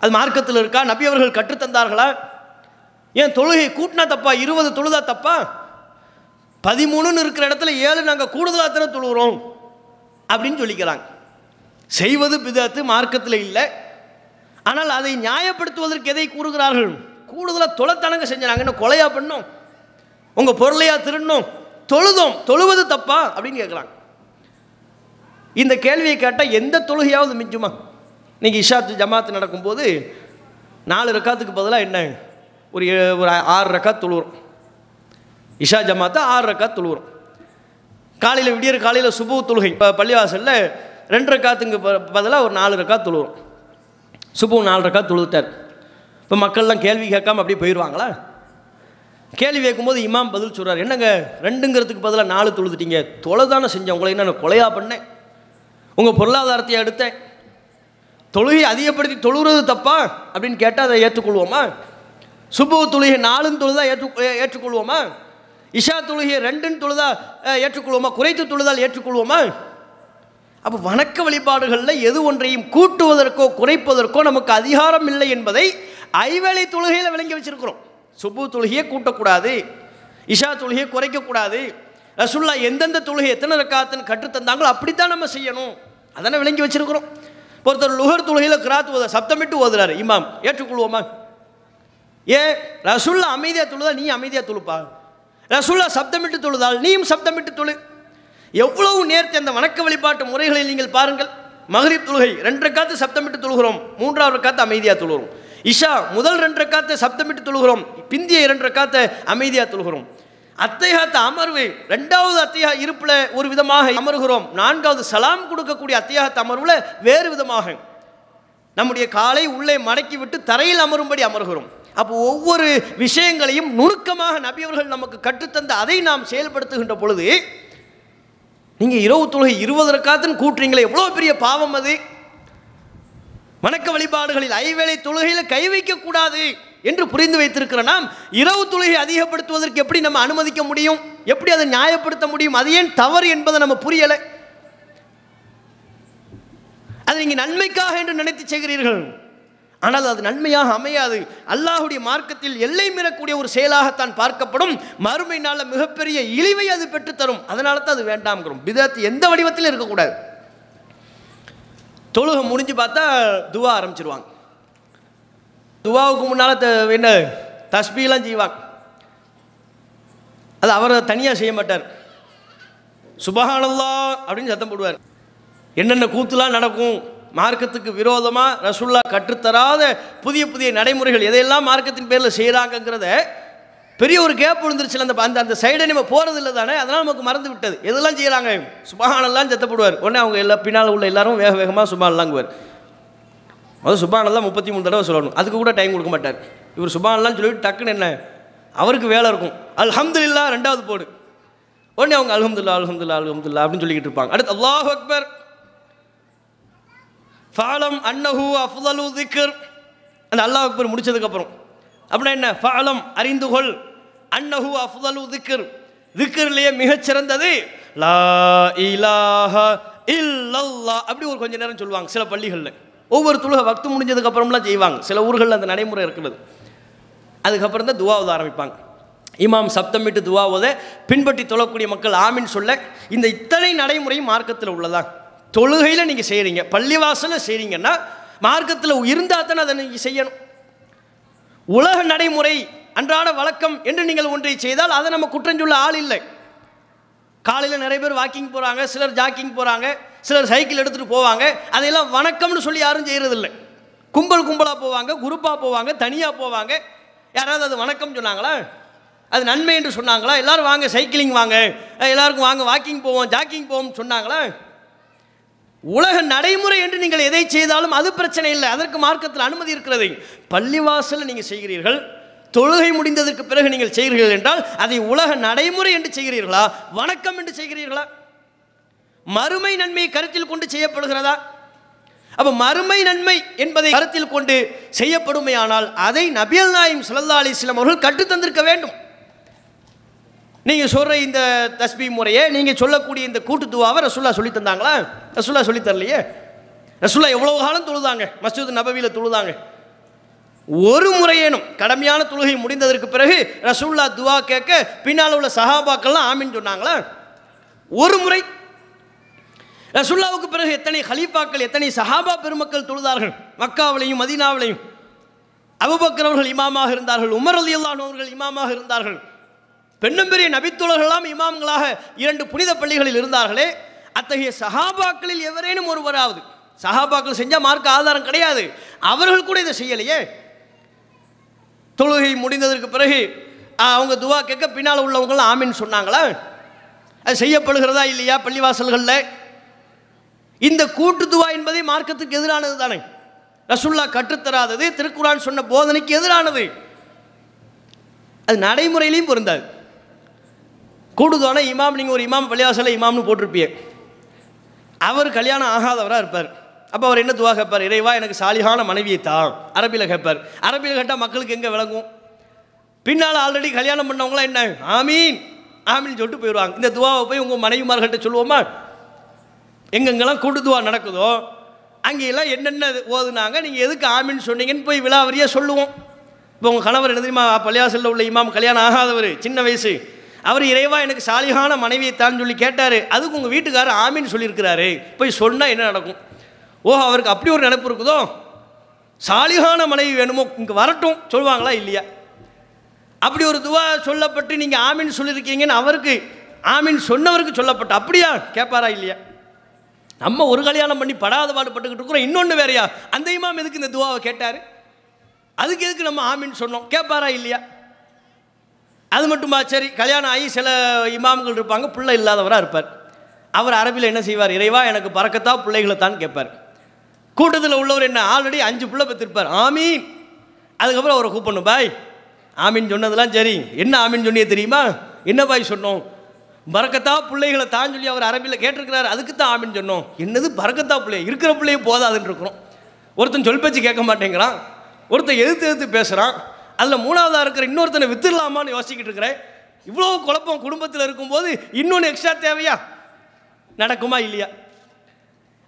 அது மார்க்கத்தில் இருக்கா? நபி அவர்கள் கற்றுத்தந்தார்களா? ஏன் தொழுகை கூட்டினா தப்பா? இருபது தொழுதா தப்பா? பதிமூணுன்னு இருக்கிற இடத்துல ஏழு நாங்கள் கூடுதலாக தானே தொழுகிறோம் அப்படின்னு சொல்லிக்கிறாங்க. செய்வது பிதாத்து மார்க்கத்தில் இல்லை. ஆனால் அதை நியாயப்படுத்துவதற்கு எதை கூறுகிறார்கள்? கூடுதலாக தொலைத்தனங்க செஞ்சாங்க என்ன கொலையா பண்ணோம்? உங்கள் பொருளையா திருடணும்? தொழுதோம். தொழுவது தப்பா? அப்படின்னு கேட்குறாங்க இந்த கேள்வியை கேட்டால் எந்த தொழுகையாவது மிஞ்சுமா? நீங்கள் இஷாத்து ஜமாத்து நடக்கும்போது நாலு ரக்காத்துக்கு பதிலாக என்ன? ஒரு ஏ- ஒரு ஆறு ரக்காத் தொழுகிறோம் இஷா ஜமாத்து ஆறு ரக்காத் தொழுகிறோம் காலையில் விடியற காலையில் சுபு தொழுகை இப்போ பள்ளிவாசலில் ரெண்டு ரக்காத்துக்கு பதிலாக ஒரு நாலு ரக்காத் தொழுகிறோம் சுபு நாலு ரக்காத் தொழுதுட்டார். இப்போ மக்கள்லாம் கேள்வி கேட்காம அப்படியே போயிடுவாங்களா கேள்வி கேட்கும்போது இமாம் பதில் சொல்கிறார் என்னங்க ரெண்டுங்கிறதுக்கு பதிலாக நாலு தொழுதுட்டீங்க தொலை தானே செஞ்சேன் உங்களை என்ன நான் கொலையா பண்ணேன். உங்கள் பொருளாதாரத்தை எடுத்தேன் தொழுகை அதிகப்படுத்தி தொழுகிறது தப்பா அப்படின்னு கேட்டால் அதை ஏற்றுக்கொள்வோமா? சுபு தொழுகை நாலுன்னு தொழுதா ஏற்று ஏற்றுக்கொள்வோமா? இஷா தொழுகை ரெண்டுன்னு தொழுதா ஏற்றுக்கொள்வோமா? குறைத்து தொழுதால் ஏற்றுக்கொள்வோமா? அப்போ வணக்க வழிபாடுகளில் எது ஒன்றையும் கூட்டுவதற்கோ குறைப்பதற்கோ நமக்கு அதிகாரம் இல்லை என்பதை ஐவேளை தொழுகையில் விளங்கி வச்சிருக்கிறோம். சுபு தொழுகையை கூட்டக்கூடாது. இஷா தொழுகையை குறைக்கக்கூடாது. ரசுல்லா எந்தெந்த தொழுகை எத்தனை ரக்காத்துன்னு கற்றுத்தந்தாங்களோ அப்படித்தான் நம்ம செய்யணும். அதானே விளங்கி வச்சிருக்கிறோம். ஒருத்தர் லுகர் தொழுகையில் கிராத் ஓத சப்தமிட்டு ஓதுறாரு. இமாம் ஏற்றுக்கொள்வோமா? ஏன் ரசுல்லா அமைதியாக தொழுதா நீ அமைதியாக தொழுப்பா? ரசுல்லா சப்தமிட்டு தொழுதால் நீயும் சப்தமிட்டு தொழு. எவ்வளவு நேர்த்தி அந்த வணக்க வழிபாட்டு முறைகளை நீங்கள் பாருங்கள். மகரிப் தொழுகை ரெண்டு காத்து சப்தமிட்டு தொழுகிறோம். மூன்றாவது காத்து அமைதியாக தொழுகிறோம். இஷா முதல் ரெண்டு காத்து சப்தமிட்டு தொழுகிறோம். பிந்திய இரண்டு காத்து அமைதியாக தொழுகிறோம். அத்தையாத்த அமர்வு ரெண்டாவது அத்தையா இருப்பில் ஒரு விதமாக அமர்கிறோம். நான்காவது சலாம் கொடுக்கக்கூடிய அத்தையாத்த அமர்வில் வேறு விதமாக நம்முடைய காலை உள்ளே மடக்கி விட்டு தரையில் அமரும்படி அமர்கிறோம். அப்போ ஒவ்வொரு விஷயங்களையும் நுணுக்கமாக நபியவர்கள் நமக்கு கற்றுத்தந்த அதை நாம் செயல்படுத்துகின்ற பொழுது நீங்கள் இரவு தொழுகை இருபது ரக்காத்துன்னு கூட்டுறீங்களே எவ்வளோ பெரிய பாவம் அது? வணக்க வழிபாடுகளில் ஐவேளை தொழுகையில் கை வைக்கக்கூடாது. என்று புரிந்து வைத்திருக்கிற நாம் இரவு தொழுகை அதிகப்படுத்துவதற்கு எப்படி நம்ம அனுமதிக்க முடியும்? எப்படி அதை நியாயப்படுத்த முடியும்? அது ஏன் தவறு என்பதை நம்ம புரியலை. அது நீங்கள் நன்மைக்காக என்று நினைத்து செய்கிறீர்கள். ஆனால் அது நன்மையாக அமையாது. அல்லாஹுடைய மார்க்கத்தில் எல்லை மீறக்கூடிய ஒரு செயலாகத்தான் பார்க்கப்படும். மறுமை நாளில் மிகப்பெரிய இழிவை அது பெற்றுத்தரும். அதனால தான் அது வேண்டாம்ங்கிறோம். பிதத்து எந்த வடிவத்திலும் இருக்கக்கூடாது. தொழுகை முடிஞ்சு பார்த்தா துவா ஆரம்பிச்சிருவாங்க. துவாவுக்கு முன்னால் த என்ன? தஸ்பீலாம் ஜீவாக் அது அவர் தனியாக செய்ய மாட்டார். சுபஹானல்லா அப்படின்னு சத்தம் போடுவார். என்னென்ன கூத்துலாம் நடக்கும்? மார்க்கத்துக்கு விரோதமாக ரசுல்லா கற்றுத்தராத புதிய புதிய நடைமுறைகள் எதையெல்லாம் மார்க்கத்தின் பேரில் செய்கிறாங்கங்கிறத பெரிய ஒரு கேப் விழுந்துருச்சு அந்த அந்த அந்த சைடை நம்ம போகிறது இல்லை தானே? அதனால் நமக்கு மறந்து விட்டது. எதெல்லாம் செய்கிறாங்க சுபஹானெல்லாம் செத்தப்படுவார் உடனே அவங்க எல்லா பின்னால் உள்ள எல்லாரும் வேக வேகமாக சுபானல்லாங்குவார் முதல் சுபானெல்லாம் முப்பத்தி மூணு தடவை சொல்லணும். அதுக்கு கூட டைம் கொடுக்க மாட்டார். இவர் சுபானெல்லாம் சொல்லிட்டு டக்குன்னு என்ன? அவருக்கு வேலை இருக்கும். அல்ஹம்துல்லா ரெண்டாவது போடு. உடனே அவங்க அல்ஹம்துல்லா அல்ஹம்துல்லா அல்ஹம்துல்லா அப்படின்னு சொல்லிக்கிட்டு இருப்பாங்க. அடுத்து அல்லாஹ் அக்பர். ஃபாலம் அன்னஹு அஃதலு திக்கர் அந்த அல்லாஹ் அக்பர் முடிச்சதுக்கப்புறம் அப்படின்னா என்ன? ஃபாலம் அறிந்து கொள். அன்னஹு அஃதலு திக்கர் திக்கர்லேயே மிகச்சிறந்தது லா இலாஹ இல்லல்லா. அப்படி ஒரு கொஞ்ச நேரம் சொல்லுவாங்க சில பள்ளிகளில். ஒவ்வொரு தொழுகை வக்து முடிஞ்சதுக்கு அப்புறம்லாம் செய்வாங்க. சில ஊர்களில் அந்த நடைமுறை இருக்கிறது அதுக்கப்புறம் தான் துவாவது ஆரம்பிப்பாங்க. இமாம் சப்தமிட்டு துவாவதை பின்பற்றி தொழக்கூடிய மக்கள் ஆமின்னு சொல்ல இந்த இத்தனை நடைமுறையும் மார்க்கத்தில் உள்ளதா தொழுகையில் நீங்கள் செய்கிறீங்க பள்ளிவாசலில் செய்கிறீங்கன்னா மார்க்கத்தில் இருந்தால் தானே அதை நீங்கள் செய்யணும். உலக நடைமுறை அன்றாட வழக்கம் என்று நீங்கள் ஒன்றை செய்தால் அதை நம்ம குற்றஞ்சுள்ள ஆள் இல்லை. காலையில் நிறைய பேர் வாக்கிங் போகிறாங்க சிலர் ஜாக்கிங் போகிறாங்க சிலர் சைக்கிள் எடுத்துகிட்டு போவாங்க. அதையெல்லாம் வணக்கம்னு சொல்லி யாரும் செய்கிறதில்ல கும்பல் கும்பலாக போவாங்க குரூப்பாக போவாங்க தனியாக போவாங்க. யாராவது அது வணக்கம் சொன்னாங்களா? அது நன்மை என்று சொன்னாங்களா? எல்லோரும் வாங்க சைக்கிளிங் வாங்க. எல்லாருக்கும் வாங்க வாக்கிங் போவோம் ஜாக்கிங் போவோம்னு சொன்னாங்களா? உலக நடைமுறை என்று நீங்கள் எதை செய்தாலும் அது பிரச்சனை இல்லை. அதற்கு மார்க்கத்தில் அனுமதி இருக்கிறது பள்ளிவாசலில் நீங்கள் செய்கிறீர்கள். தொழுகை முடிந்ததற்கு பிறகு நீங்கள் செய்கிறீர்கள் என்றால் அதை உலக நடைமுறை என்று செய்கிறீர்களா? வணக்கம் என்று செய்கிறீர்களா? மறுமை நன்மையை கருத்தில் கொண்டு செய்யப்படுகிறதா? அப்போ மறுமை நன்மை என்பதை கருத்தில் கொண்டு செய்யப்படுமையானால் அதை நபியல் நாயும் சல்லா அலிஸ்லாம் அவர்கள் கற்றுத்தந்திருக்க வேண்டும். நீங்கள் சொல்கிற இந்த தஸ்பி முறையை நீங்கள் சொல்லக்கூடிய இந்த கூட்டு துவாவை ரசுல்லா சொல்லி தந்தாங்களா? ரசுல்லா சொல்லி தரலையே? ரசுல்லா எவ்வளோ காலம் தொழுதாங்க? மஸ்ஜித் நபவியில் தொழுதாங்க. ஒரு முறையேனும் கடமையான தொழுகை முடிந்ததற்கு பிறகு ரசூல்லா துவா கேட்க பின்னால் உள்ள சஹாபாக்கள்லாம் ஆமின்னு சொன்னாங்களா? ஒரு முறை. ரசுல்லாவுக்கு பிறகு எத்தனை ஹலீஃபாக்கள் எத்தனை சஹாபா பெருமக்கள் தொழுதார்கள்? மக்காவிலையும் மதீனாவிலையும். அபுபக்கர் அவர்கள் இமாமாக இருந்தார்கள் உமர் அலி அவர்கள் இமாமாக இருந்தார்கள். பெண்ணும் பெரிய நபித்துலர்களெல்லாம் இமாம்களாக இரண்டு புனித பள்ளிகளில் இருந்தார்களே. அத்தகைய சஹாபாக்களில் எவரேனும் ஒருவராவது சஹாபாக்கள் செஞ்சால் மார்க்க ஆதாரம் கிடையாது. அவர்கள் கூட இதை செய்யலையே. தொழுகை முடிந்ததற்கு பிறகு அவங்க துவா கேட்க பின்னால் உள்ளவங்களாம் ஆமின்னு சொன்னாங்களா? அது செய்யப்படுகிறதா இல்லையா பள்ளிவாசல்களில்? இந்த கூட்டு துவா என்பதை மார்க்கத்துக்கு எதிரானது தானே. ரசுல்லா கற்றுத்தராதது திருக்குறான் சொன்ன போதனைக்கு எதிரானது. அது நடைமுறையிலையும் பொருந்தாது. கூடுதலான இமாம் நீங்கள் ஒரு இமாம் பள்ளிவாசலில் இமாம்னு போட்டிருப்பீங்க. அவர் கல்யாணம் ஆகாதவராக இருப்பார். அப்போ அவர் என்ன துவா கேட்பார்? இறைவா எனக்கு சாலிகான மனைவியை தான் அரபியில் கேட்பார். அரபியில் கேட்டால் மக்களுக்கு எங்கே விளங்கும்? பின்னால் ஆல்ரெடி கல்யாணம் பண்ணவங்களாம் என்ன? ஆமீன். ஆமீன் சொல்லிட்டு போயிடுவாங்க. இந்த துவாவை போய் உங்கள் மனைவிமார்கள்ட்ட சொல்லுவோமா? எங்கெங்கெல்லாம் கூட்டு துவா நடக்குதோ அங்கெல்லாம் என்னென்ன ஓதுனாங்க நீங்கள் எதுக்கு ஆமின்னு சொன்னீங்கன்னு போய் விலாவரியாக சொல்லுவோம். இப்போ உங்கள் கணவர் என்ன தெரியுமா? பள்ளியாசலில் உள்ள இமாம் கல்யாணம் ஆகாதவர் சின்ன வயசு. அவர் இறைவா எனக்கு சாலிகான மனைவியை தான் சொல்லி கேட்டார். அதுக்கு உங்கள் வீட்டுக்காரர் ஆமின்னு சொல்லியிருக்கிறாரு. போய் சொன்னால் என்ன நடக்கும்? ஓ அவருக்கு அப்படி ஒரு நினைப்பு இருக்குதோ? சாலிகான மனைவி வேணுமோ? இங்கே வரட்டும் சொல்லுவாங்களா இல்லையா? அப்படி ஒரு துவா சொல்லப்பட்டு நீங்கள் ஆமின்னு சொல்லியிருக்கீங்கன்னு அவருக்கு ஆமின் சொன்னவருக்கு சொல்லப்பட்ட அப்படியா? கேட்பாரா இல்லையா? நம்ம ஒரு கல்யாணம் பண்ணி படாத பாடுபட்டுக்கிட்டு இருக்கிறோம். இன்னொன்று வேறையா? அந்த இமாம் எதுக்கு இந்த துவாவை கேட்டார்? அதுக்கு எதுக்கு நம்ம ஆமின்னு சொன்னோம்? கேட்பாரா இல்லையா? அது மட்டுமா? சரி கல்யாணம் ஆகி சில இமாம்கள் இருப்பாங்க பிள்ளை இல்லாதவராக இருப்பார். அவர் அரபியில் என்ன செய்வார்? இறைவா எனக்கு பறக்கத்தா பிள்ளைகளை தான் கேட்பார். கூட்டத்தில் உள்ளவர் என்ன? ஆல்ரெடி அஞ்சு பிள்ளை பெற்றிருப்பார். ஆமீன். அதுக்கப்புறம் அவரை கூப்பிடணும். பாய். ஆமீன் சொன்னதெல்லாம் சரி. என்ன ஆமீன் சொன்னியே தெரியுமா? என்ன பாய் சொன்னோம்? பறக்கத்தா பிள்ளைகளை தான் சொல்லி அவர் அரபியில் கேட்டிருக்கிறார். அதுக்கு தான் ஆமீன் சொன்னோம். என்னது பறக்கத்தா பிள்ளை? இருக்கிற பிள்ளையே போதாதுன்னு இருக்கிறோம். ஒருத்தன் சொல் பேச்சு கேட்க மாட்டேங்கிறான். ஒருத்தன் எதிர்த்து எதிர்த்து பேசுகிறான் அதில் மூணாவதாக இருக்கிற இன்னொருத்தனை வித்துடலாமான்னு யோசிக்கிட்டு இருக்கிறேன். இவ்வளோ குழப்பம் குடும்பத்தில் இருக்கும்போது இன்னொன்று எக்ஸ்ட்ரா தேவையா? நடக்குமா இல்லையா?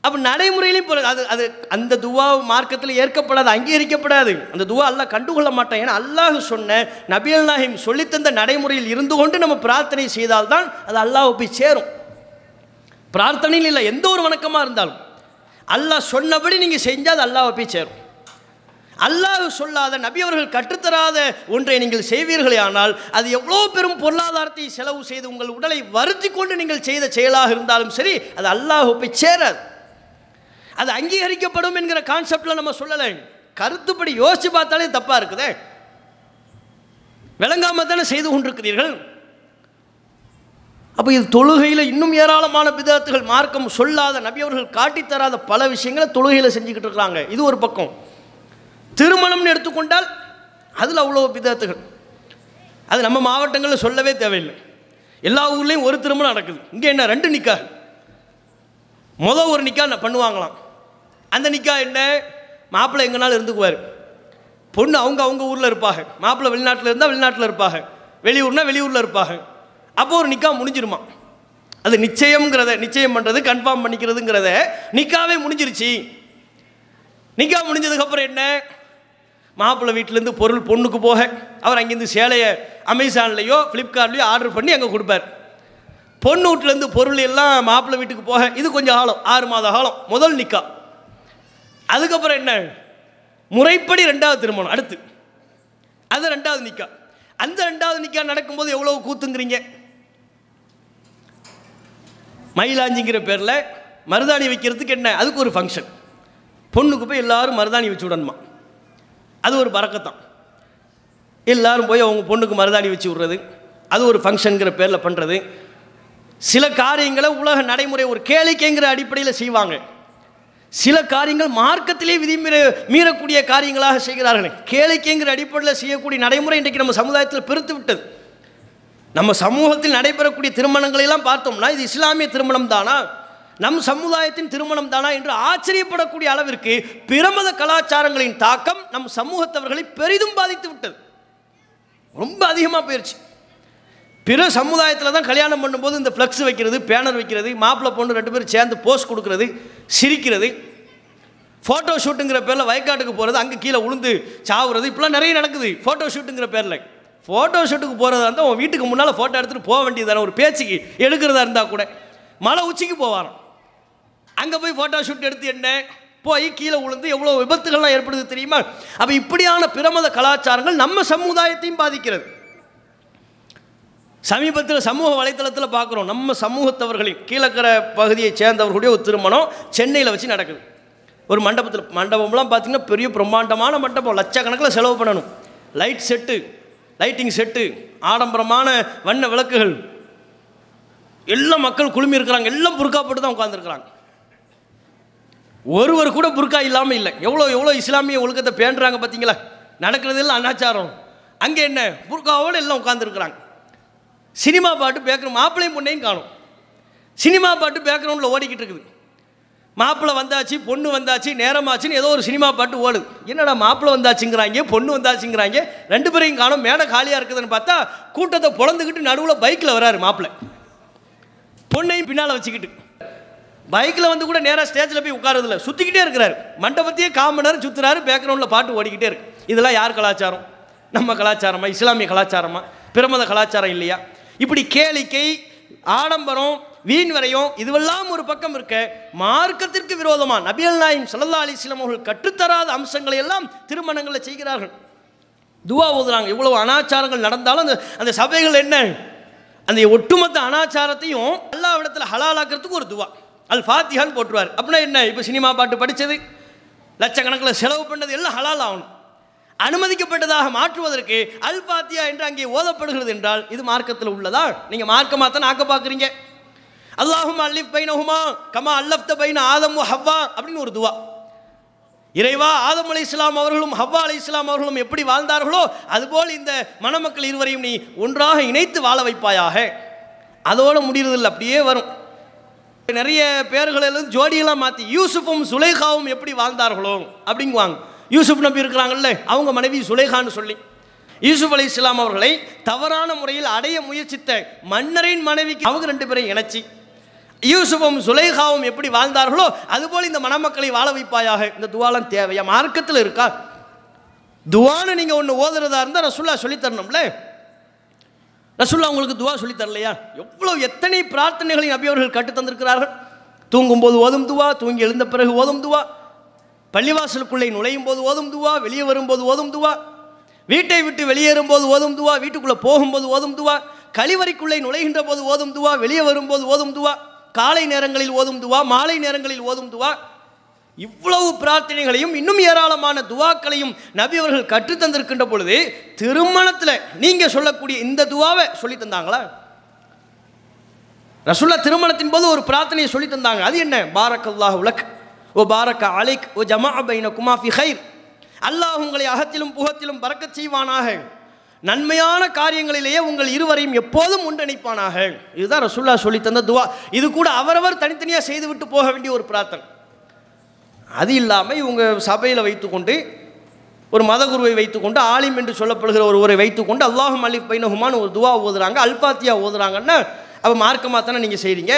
அப்போ நடைமுறையிலையும் போகிறது அது அது அந்த துவா மார்க்கத்தில் ஏற்கப்படாது அங்கீகரிக்கப்படாது. அந்த துவா அல்லாஹ் கண்டுகொள்ள மாட்டான். ஏன்னா அல்லாஹ் சொன்ன நபியல் நாஹிம் சொல்லித்தந்த நடைமுறையில் இருந்து கொண்டு நம்ம பிரார்த்தனை செய்தால்தான் அது அல்லாஹ் போய் சேரும். பிரார்த்தனையில் இல்லை எந்த ஒரு வணக்கமாக இருந்தாலும் அல்லாஹ் சொன்னபடி நீங்கள் செஞ்சால் அது அல்லாஹ் போய் சேரும். அல்லாஹ் சொல்லாத நபி அவர்கள் கற்றுத்தராத ஒன்றை நீங்கள் செய்வீர்களே ஆனால் அது எவ்வளோ பெரும் பொருளாதாரத்தை செலவு செய்து உங்கள் உடலை வருத்தி கொண்டு நீங்கள் செய்த செயலாக இருந்தாலும் சரி அது அல்லாஹ் போய் சேராது. அது அங்கீகரிக்கப்படும் என்கிற கான்செப்டில் நம்ம சொல்லலை. கருத்துப்படி யோசிச்சு பார்த்தாலே தப்பாக இருக்குதே. விளங்காம தானே செய்து கொண்டிருக்கிறீர்கள். அப்போ இது தொழுகையில் இன்னும் ஏராளமான விதத்துகள் மார்க்கம் சொல்லாத நபியவர்கள் காட்டித்தராத பல விஷயங்களை தொழுகையில் செஞ்சுக்கிட்டு இருக்கிறாங்க. இது ஒரு பக்கம். திருமணம்னு எடுத்துக்கொண்டால் அதில் அவ்வளோ விதத்துகள். அது நம்ம மாவட்டங்களில் சொல்லவே தேவையில்லை. எல்லா ஊர்லேயும் ஒரு திருமணம் நடக்குது. இங்கே என்ன ரெண்டு நிக்கா? மொதல் ஒரு நிக்கா என்ன பண்ணுவாங்களாம். அந்த நிக்கா என்ன? மாப்பிள்ளை எங்கனாலும் இருந்துக்குவார். பொண்ணு அவங்க அவங்க ஊரில் இருப்பாங்க. மாப்பிள்ளை வெளிநாட்டில் இருந்தால் வெளிநாட்டில் இருப்பாங்க. வெளியூர்னா வெளியூரில் இருப்பாங்க. அப்போ ஒரு நிக்கா முடிஞ்சிருமா? அது நிச்சயம்ங்கிறத நிச்சயம் பண்ணுறது கன்ஃபார்ம் பண்ணிக்கிறதுங்கிறத நிக்காவே முடிஞ்சிருச்சு. நிக்கா முடிஞ்சதுக்கப்புறம் என்ன? மாப்பிள்ளை வீட்டிலேருந்து பொருள் பொண்ணுக்கு போக. அவர் அங்கேருந்து சேலையை அமேசான்லேயோ ஃப்ளிப்கார்ட்லேயோ ஆர்டர் பண்ணி அங்கே கொடுப்பார். பொண்ணு வீட்டிலேருந்து பொருள் எல்லாம் மாப்பிள்ளை வீட்டுக்கு போக. இது கொஞ்சம் ஆழம் ஆறு மாத காலம். முதல் நிக்கா. அதுக்கப்புறம் என்ன? முறைப்படி ரெண்டாவது திருமணம் அடுத்து. அது ரெண்டாவது நிக்கா. அந்த ரெண்டாவது நிக்கா நடக்கும்போது எவ்வளோ கூத்துங்கிறீங்க? மயிலாஞ்சிங்கிற பேரில் மருதாணி வைக்கிறதுக்கு என்ன? அதுக்கு ஒரு ஃபங்க்ஷன் பொண்ணுக்கு போய் எல்லாரும் மருதாணி வச்சு விடணுமா? அது ஒரு பறக்கத்தான். எல்லாரும் போய் அவங்க பொண்ணுக்கு மருதாணி வச்சு விட்றது அது ஒரு ஃபங்க்ஷனுங்கிற பேரில் பண்ணுறது சில காரியங்களை உலக நடைமுறை ஒரு கேளிக்கைங்கிற அடிப்படையில் செய்வாங்க. சில காரியங்கள் மார்க்கத்திலே விதிமீற மீறக்கூடிய காரியங்களாக செய்கிறார்கள். கேளிக்கைங்கிற அடிப்படையில் செய்யக்கூடிய நடைமுறை இன்றைக்கு நம்ம சமுதாயத்தில் பெருத்து விட்டது. நம்ம சமூகத்தில் நடைபெறக்கூடிய திருமணங்களை எல்லாம் பார்த்தோம்னா இது இஸ்லாமிய திருமணம் தானா? நம் சமுதாயத்தின் திருமணம் தானா? என்று ஆச்சரியப்படக்கூடிய அளவிற்கு பிரமத கலாச்சாரங்களின் தாக்கம் நம் சமூகத்தவர்களை பெரிதும் பாதித்து விட்டது. ரொம்ப அதிகமாக போயிடுச்சு பிற சமுதாயத்தில் தான் கல்யாணம் பண்ணும்போது இந்த ஃப்ளக்ஸ் வைக்கிறது பேனர் வைக்கிறது மாப்பிள்ளை பொண்ணு ரெண்டு பேரும் சேர்ந்து போஸ் கொடுக்கறது சிரிக்கிறது. ஃபோட்டோ ஷூட்டுங்கிற பேரில் வயக்காட்டுக்கு போகிறது அங்கே கீழே உளுந்து சாவுறது இப்பெல்லாம் நிறைய நடக்குது. ஃபோட்டோ ஷூட்டுங்கிற பேரில். ஃபோட்டோ ஷூட்டுக்கு போகிறதா இருந்தால் உன் வீட்டுக்கு முன்னால் ஃபோட்டோ எடுத்துகிட்டு போக வேண்டியதானே ஒரு பேச்சுக்கு எடுக்கிறதா இருந்தால் கூட. மலை உச்சிக்கு போவாராம். அங்கே போய் ஃபோட்டோ ஷூட் எடுத்து என்ன? போய் கீழே விழுந்து எவ்வளோ விபத்துகள்லாம் ஏற்படுது தெரியுமா? அப்போ இப்படியான பிரமத கலாச்சாரங்கள் நம்ம சமுதாயத்தையும் பாதிக்கிறது. சமீபத்தில் சமூக வலைத்தளத்தில் பார்க்குறோம் நம்ம சமூகத்தவர்களின் கீழக்கர பகுதியை சேர்ந்தவர்களுடைய ஒரு திருமணம் சென்னையில் வச்சு நடக்குது. ஒரு மண்டபத்தில் மண்டபம்லாம் பார்த்திங்கன்னா பெரிய பிரம்மாண்டமான மண்டபம். லட்சக்கணக்கில் செலவு பண்ணணும். லைட் செட்டு லைட்டிங் செட்டு ஆடம்பரமான வண்ண விளக்குகள். எல்லாம் மக்கள் குழுமி இருக்கிறாங்க. எல்லாம் புர்கா போட்டு தான் உட்காந்துருக்குறாங்க ஒருவர் கூட புர்கா இல்லாமல் இல்லை. எவ்வளோ எவ்வளோ இஸ்லாமிய ஒழுக்கத்தை பேண்டுறாங்க பார்த்தீங்களா நடக்கிறது எல்லாம் அனாச்சாரம். அங்கே என்ன? புர்காவோடு எல்லாம் உட்காந்துருக்குறாங்க சினிமா பாட்டு பேக்ரவுண்ட் மாப்பிள்ளையும் பொண்ணையும் காணும். சினிமா பாட்டு பேக்ரவுண்டில் ஓடிக்கிட்டு இருக்குது. மாப்பிள்ளை வந்தாச்சு பொண்ணு வந்தாச்சு நேரமாச்சுன்னு ஏதோ ஒரு சினிமா பாட்டு ஓடுது. என்னடா மாப்பிள்ளை வந்தாச்சுங்கிறாங்க பொண்ணு வந்தாச்சுங்கிறாங்க ரெண்டு பேரையும் காணும் மேடை காலியாக இருக்குதுன்னு பார்த்தா கூட்டத்தை பொழந்துக்கிட்டு நடுவில் பைக்கில் வராரு மாப்பிள்ளை. பொண்ணையும் பின்னால் வச்சுக்கிட்டு. பைக்கில் வந்து கூட நேராக ஸ்டேஜில் போய் உட்காரதில்ல சுற்றிக்கிட்டே இருக்கிறாரு. மண்டபத்தையே கால் நேரம் சுற்றுறாரு பேக்ரவுண்டில் பாட்டு ஓடிக்கிட்டே இருக்கு. இதெல்லாம் யார் கலாச்சாரம்? நம்ம கலாச்சாரமா? இஸ்லாமிய கலாச்சாரமா? பிரமத கலாச்சாரம் இல்லையா? இப்படி கேளிக்கை ஆடம்பரம் வீண் வரையும் இதுவெல்லாம் ஒரு பக்கம் இருக்க மார்க்கத்திற்கு விரோதமா நபியல் நாயும் சல்லா அலிஸ்லாம் அவர்கள் கற்றுத்தராத அம்சங்களை எல்லாம் திருமணங்களில் செய்கிறார்கள். துவா ஓதுறாங்க. இவ்வளவு அனாச்சாரங்கள் நடந்தாலும் அந்த அந்த சபைகள் என்ன? அந்த ஒட்டுமொத்த அனாச்சாரத்தையும் எல்லா இடத்துல ஹலாலாக்கிறதுக்கு ஒரு துவா. அல் ஃபாத்திஹான்னு போட்டுருவார். அப்படின்னா என்ன? இப்போ சினிமா பாட்டு படித்தது லட்சக்கணக்கில் செலவு பண்ணது எல்லாம் ஹலால் ஆகணும். அனுமதிக்கப்பட்டதாக மாற்றுவதற்கு அல்பாத்தியா என்று அங்கே ஓதப்படுகிறது என்றால் இது மார்க்கத்தில் உள்ளதா? நீங்கள் மார்க்கமாக தான் ஆக்க பார்க்குறீங்க. அல்லாஹும் அல்லிஃப் பைனஹுமா கமா அல்லஃப்த பைன ஆதம் ஹவ்வா அப்படின்னு ஒரு துவா. இறைவா ஆதம் அலி இஸ்லாம் அவர்களும் ஹவ்வா அலி இஸ்லாம் அவர்களும் எப்படி வாழ்ந்தார்களோ அதுபோல் இந்த மணமக்கள் இருவரையும் நீ ஒன்றாக இணைத்து வாழ வைப்பாயாக. அதோட முடியறதில்லை அப்படியே வரும். நிறைய பேர்கள் ஜோடியெல்லாம் மாற்றி யூசுஃபும் சுலேகாவும் எப்படி வாழ்ந்தார்களோ அப்படிங்குவாங்க. யூசுப் நபி இருக்கிறாங்கல்ல அவங்க மனைவி சுலேகான்னு சொல்லி. யூசுப் அலி இஸ்லாம் அவர்களை தவறான முறையில் அடைய முயற்சித்த மன்னரின் மனைவிக்கு அவங்க ரெண்டு பேரையும் இணைச்சி யூசுஃபும் சுலேகாவும் எப்படி வாழ்ந்தார்களோ அதுபோல் இந்த மணமக்களை வாழ வைப்பாயாக. இந்த துவாலாம் தேவையா? மார்க்கத்தில் இருக்கா? துவான்னு நீங்கள் ஒன்று ஓதுறதா இருந்தால் ரசுல்லா சொல்லித் தரணும்ல. ரசுல்லா உங்களுக்கு துவா சொல்லித் தரலையா? எவ்வளோ எத்தனை பிரார்த்தனைகளை நபி அவர்கள் கட்டு தந்திருக்கிறார்கள்? தூங்கும்போது ஓதும் துவா தூங்கி எழுந்த பிறகு ஓதும் துவா. பள்ளிவாசலுக்குள்ளே நுழையும் போது ஓதும் துவா வெளியே வரும்போது ஓதும் துவா வீட்டை விட்டு வெளியேறும் போது ஓதும் துவா வீட்டுக்குள்ளே போகும்போது ஓதும் துவா கழிவறைக்குள்ளே நுழைகின்ற போது ஓதும் துவா வெளியே வரும்போது ஓதும் துவா காலை நேரங்களில் ஓதும் துவா மாலை நேரங்களில் ஓதும் துவா இவ்வளவு பிரார்த்தனைகளையும் இன்னும் ஏராளமான துவாக்களையும் நபி அவர்கள் கற்றுத் தந்திருக்கின்ற பொழுது திருமணத்தில் நீங்கள் சொல்லக்கூடிய இந்த துவாவை சொல்லி தந்தாங்களா? ரசுல்லா திருமணத்தின் போது ஒரு பிரார்த்தனையை சொல்லி தந்தாங்க. அது என்ன? பாரக் உலக் ஓ பாரக் அலைக் ஓ ஜமா பைன குமாஃபி ஹைர் அல்லாஹ் உங்களை அகத்திலும் புகத்திலும் பறக்கச் செய்வானாக. நன்மையான காரியங்களிலேயே உங்கள் இருவரையும் எப்போதும் ஒன்றிணைப்பானாக. இதுதான் ரசுல்லா சொல்லி தந்த துவா. இது கூட அவரவர் தனித்தனியாக செய்துவிட்டு போக வேண்டிய ஒரு பிரார்த்தனை. அது இல்லாமல் இவங்க சபையில் வைத்துக்கொண்டு ஒரு மதகுருவை வைத்துக்கொண்டு ஆலிம் என்று சொல்லப்படுகிற ஒருவரை வைத்துக்கொண்டு அல்லாஹும் அலிஃப் பைனஹுமான்னு ஒரு துவா ஓதுறாங்க அல்பாத்தியா ஓதுறாங்கன்னா அப்போ மார்க்கமாக தானே நீங்கள் செய்கிறீங்க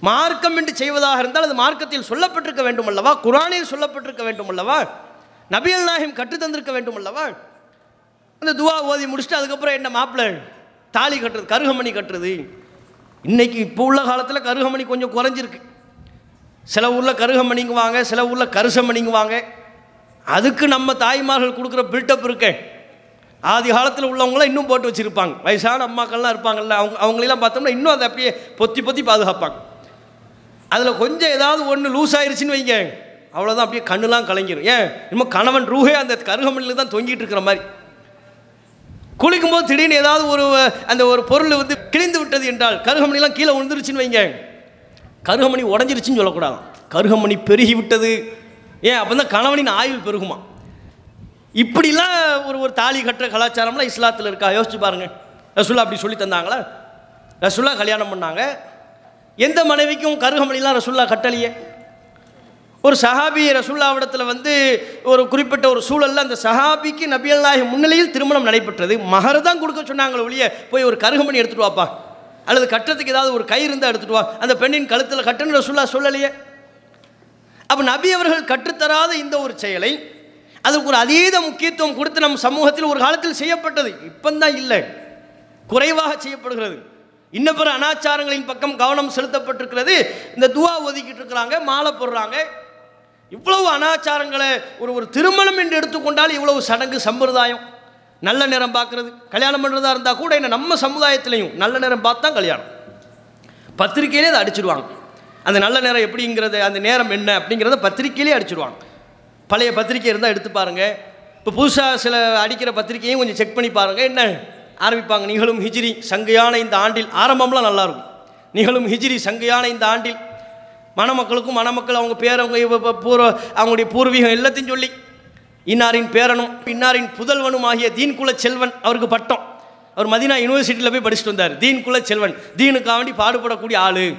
மார்க்கம் என்று செய்வதாக இருந்தால் அது மார்க்கத்தில் சொல்லப்பட்டிருக்க வேண்டும் அல்லவா குரானில் சொல்லப்பட்டிருக்க வேண்டும் அல்லவா நபியல் நாயகம் கற்றுத்தந்திருக்க வேண்டும் அல்லவா அந்த துவா ஓதி முடிச்சுட்டு அதுக்கப்புறம் என்ன மாப்பிள்ளை? தாலி கட்டுறது கருகமணி கட்டுறது. இன்னைக்கு இப்போ உள்ள காலத்தில் கருகமணி கொஞ்சம் குறைஞ்சிருக்கு. சில ஊரில் கருகமணிங்குவாங்க சில ஊரில் கருசமணிங்குவாங்க அதுக்கு நம்ம தாய்மார்கள் கொடுக்குற பில்டப் இருக்கே. ஆதி காலத்தில் உள்ளவங்களாம் இன்னும் போட்டு வச்சுருப்பாங்க. வயசான அம்மாக்கள்லாம் இருப்பாங்கல்ல அவங்க அவங்களெல்லாம் பார்த்தோம்னா இன்னும் அதை அப்படியே பொத்தி பொத்தி பாதுகாப்பாங்க. அதில் கொஞ்சம் ஏதாவது ஒன்று லூஸ் ஆயிருச்சுன்னு வைங்க. அவ்வளோதான் அப்படியே கண்ணுலாம் கலங்கிரும். ஏன்? இன்னும் கணவன் ரூஹே அந்த கருகமணியில் தான் தொங்கிட்டு இருக்கிற மாதிரி. குளிக்கும்போது திடீர்னு ஏதாவது ஒரு அந்த ஒரு பொருள் வந்து கிழிந்து விட்டது என்றால் கருகமணிலாம் கீழே விழுந்துருச்சுன்னு வைங்க. கருகமணி உடஞ்சிருச்சுன்னு சொல்லக்கூடாது கருகமணி பெருகி விட்டது. ஏன்? அப்போ தான் கணவனின் ஆயுள் பெருகுமா? இப்படிலாம் ஒரு ஒரு தாலி கட்டுற கலாச்சாரம்லாம் இஸ்லாத்தில் இருக்கா? யோசிச்சு பாருங்கள் ரசுல்லா அப்படி சொல்லி தந்தாங்களா? ரசுல்லா கல்யாணம் பண்ணாங்க. எந்த மனைவிக்கும் கருகமணிலாம் ரசுல்லா கட்டலையே ஒரு சஹாபி ரசுல்லாவிடத்தில் வந்து ஒரு குறிப்பிட்ட ஒரு சூழலில் அந்த சஹாபிக்கு நபியல் முன்னிலையில் திருமணம் நடைபெற்றது. மகர் தான் கொடுக்க சொன்னாங்களே ஒழிய போய் ஒரு கருகமணி எடுத்துட்டு வாப்பா. அல்லது கட்டுறதுக்கு ஏதாவது ஒரு கயிறு இருந்தால் எடுத்துட்டு வா. அந்த பெண்ணின் கழுத்தில் கட்டுன்னு ரசுல்லா சொல்லலையே. அப்போ நபி அவர்கள் கற்றுத்தராத இந்த ஒரு செயலை அதுக்கு ஒரு அதீத முக்கியத்துவம் கொடுத்து நம் சமூகத்தில் ஒரு காலத்தில் செய்யப்பட்டது. இப்பந்தான் இல்லை. குறைவாக செய்யப்படுகிறது. இன்ன பிற அனாச்சாரங்களின் பக்கம் கவனம் செலுத்தப்பட்டிருக்கிறது. இந்த துவா ஒதுக்கிட்டு இருக்கிறாங்க மாலை போடுறாங்க. இவ்வளவு அனாச்சாரங்களை ஒரு ஒரு திருமணம் என்று எடுத்துக்கொண்டால் இவ்வளவு சடங்கு சம்பிரதாயம். நல்ல நேரம் பார்க்கறது. கல்யாணம் பண்ணுறதா இருந்தால் கூட என்ன நம்ம சமுதாயத்திலையும் நல்ல நேரம் பார்த்து தான் கல்யாணம். பத்திரிக்கையிலே அதை அடிச்சிடுவாங்க. அந்த நல்ல நேரம் எப்படிங்கிறது அந்த நேரம் என்ன அப்படிங்கிறத பத்திரிக்கையிலே அடிச்சிடுவாங்க. பழைய பத்திரிக்கை இருந்தால் எடுத்து பாருங்கள் இப்போ புதுசாக சில அடிக்கிற பத்திரிக்கையும் கொஞ்சம் செக் பண்ணி பாருங்கள் என்ன? ஆரம்பிப்பாங்க. நிகழும் ஹிஜ்ரி சங்கையான இந்த ஆண்டில் ஆரம்பம்லாம் நல்லாயிருக்கும் நிகழும் ஹிஜ்ரி சங்கையான இந்த ஆண்டில் மணமக்களுக்கும் மணமக்கள் அவங்க பேர் அவங்க பூர்வ அவங்களுடைய பூர்வீகம் எல்லாத்தையும் சொல்லி இன்னாரின் பேரனும் இன்னாரின் புதல்வனும் ஆகிய தீன்குல செல்வன் அவருக்கு பட்டம். அவர் மதினா யூனிவர்சிட்டியில் போய் படிச்சுட்டு வந்தார். தீன்குல செல்வன். தீனுக்காக வேண்டி பாடுபடக்கூடிய ஆள்.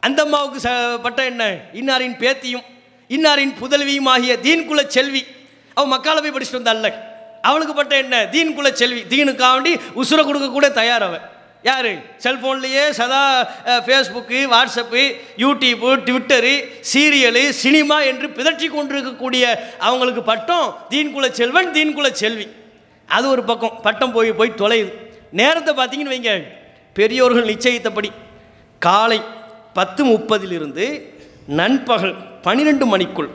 அந்த அம்மாவுக்கு ச பட்டம் என்ன? இன்னாரின் பேத்தியும் இன்னாரின் புதல்வியும் ஆகிய தீன்குல செல்வி. அவன் மக்களை போய் படிச்சுட்டு வந்தாள்ல. அவளுக்கு பட்டம் என்ன? தீன்குல செல்வி. தீனுக்காண்டி உசுரை கொடுக்க கூட தயார் அவன். யார்? செல்ஃபோன்லேயே சதா Facebook WhatsApp YouTube Twitter serial cinema என்று பிதற்றி கொண்டிருக்கக்கூடிய அவங்களுக்கு பட்டம் தீன்குல செல்வன் தீன்குல செல்வி. அது ஒரு பக்கம். பட்டம் போய் போய் தொலையுது. நேரத்தை பார்த்தீங்கன்னு வைங்க. பெரியோர்கள் நிச்சயித்தபடி காலை பத்து முப்பதிலிருந்து நண்பகல் பன்னிரெண்டு மணிக்குள்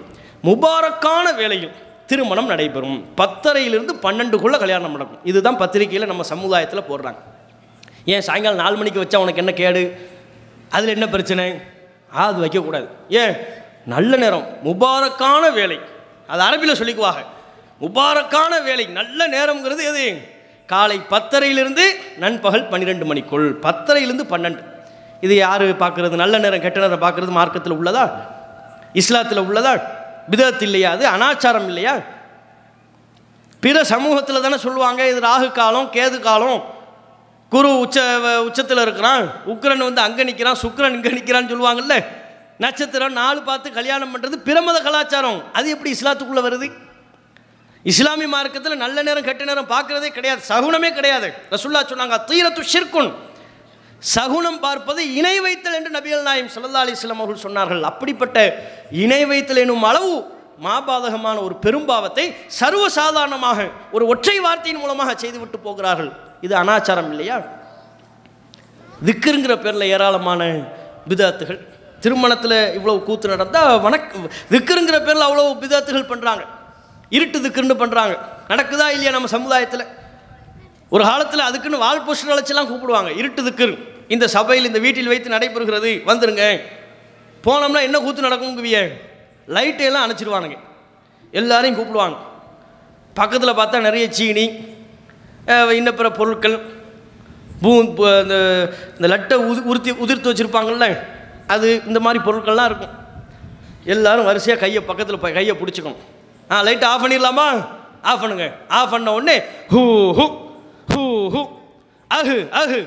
முபாரக்கான வேலையில் திருமணம் நடைபெறும். பத்தரையிலிருந்து பன்னெண்டுக்குள்ளே கல்யாணம் நடக்கும். இதுதான் பத்திரிக்கையில் நம்ம சமுதாயத்தில் போடுறாங்க. ஏன் சாயங்காலம் நாலு மணிக்கு வச்சா உனக்கு என்ன கேடு? அதில் என்ன பிரச்சனை? அது வைக்கக்கூடாது ஏன்? நல்ல நேரம். முபாரக்கான வேலை. அது அரபியில் சொல்லிக்குவாங்க. முபாரக்கான வேலை. நல்ல நேரம்ங்கிறது எது? காலை பத்தரையிலிருந்து நண்பகல் பன்னிரெண்டு மணிக்குள். பத்தரையிலிருந்து பன்னெண்டு. இது யார் பார்க்குறது? நல்ல நேரம் கெட்ட நேரம் பார்க்குறது மார்க்கத்தில் உள்ளதா? இஸ்லாத்தில் உள்ளதா? பிதத் இல்லையா? அது அனாச்சாரம் இல்லையா? பிற சமூகத்தில் தானே சொல்லுவாங்க இது ராகு காலம் கேது காலம். குரு உச்ச உச்சத்தில் இருக்கிறான் உக்ரன் வந்து அங்கே நிற்கிறான் சுக்ரன் இங்கே நிற்கிறான்னு சொல்லுவாங்கல்ல? நட்சத்திரம் நாலு பார்த்து கல்யாணம் பண்ணுறது பிரமத கலாச்சாரம். அது எப்படி இஸ்லாத்துக்குள்ளே வருது? இஸ்லாமிய மார்க்கத்தில் நல்ல நேரம் கெட்ட நேரம் பார்க்குறதே கிடையாது. சகுனமே கிடையாது. ரசுல்லா சொன்னாங்க தீரத்து ஷிர்குன். சகுனம் பார்ப்பது இணை வைத்தல் என்று நபிகள் நாயம் சல்லா அலைஹி அவர்கள் சொன்னார்கள். அப்படிப்பட்ட இணை வைத்தல் எனும் அளவு மாபாதகமான ஒரு பெரும்பாவத்தை சர்வசாதாரணமாக ஒரு ஒற்றை வார்த்தையின் மூலமாக செய்துவிட்டு போகிறார்கள். இது அனாச்சாரம் இல்லையா? திக்குங்கிற பேரில் ஏராளமான பிதாத்துகள். திருமணத்தில் இவ்வளவு கூத்து நடந்தால் வணக் திக்குங்கிற பேரில் அவ்வளோ பிதாத்துகள் பண்ணுறாங்க இருட்டு திக்குன்னு பண்ணுறாங்க நடக்குதா இல்லையா நம்ம சமுதாயத்தில்? ஒரு காலத்தில் அதுக்குன்னு வால் போஸ்டர் அழைச்சிலாம் கூப்பிடுவாங்க. இருட்டு திக்குன்னு இந்த சபையில் இந்த வீட்டில் வைத்து நடைபெறுகிறது வந்துருங்க. போனோம்னா என்ன கூத்து நடக்குங்குவிய லைட்டையெல்லாம் அணைச்சிடுவானுங்க எல்லாரையும் கூப்பிடுவாங்க. பக்கத்தில் பார்த்தா நிறைய சீனி இன்னப்பிற இன்ன பிற பொருட்கள் பூ இந்த இந்த லட்டை உது உறுத்தி உதிர்த்து வச்சுருப்பாங்கள்ல அது இந்த மாதிரி பொருட்கள்லாம் இருக்கும். எல்லாரும் வரிசையாக கையை பக்கத்தில் கையை பிடிச்சிக்கணும். ஆ லைட்டை ஆஃப் பண்ணிடலாமா? ஆஃப் பண்ணுங்க. ஆஃப் பண்ண உடனே ஹூ ஹூ ஹூ ஹூ. அஹு அஹு.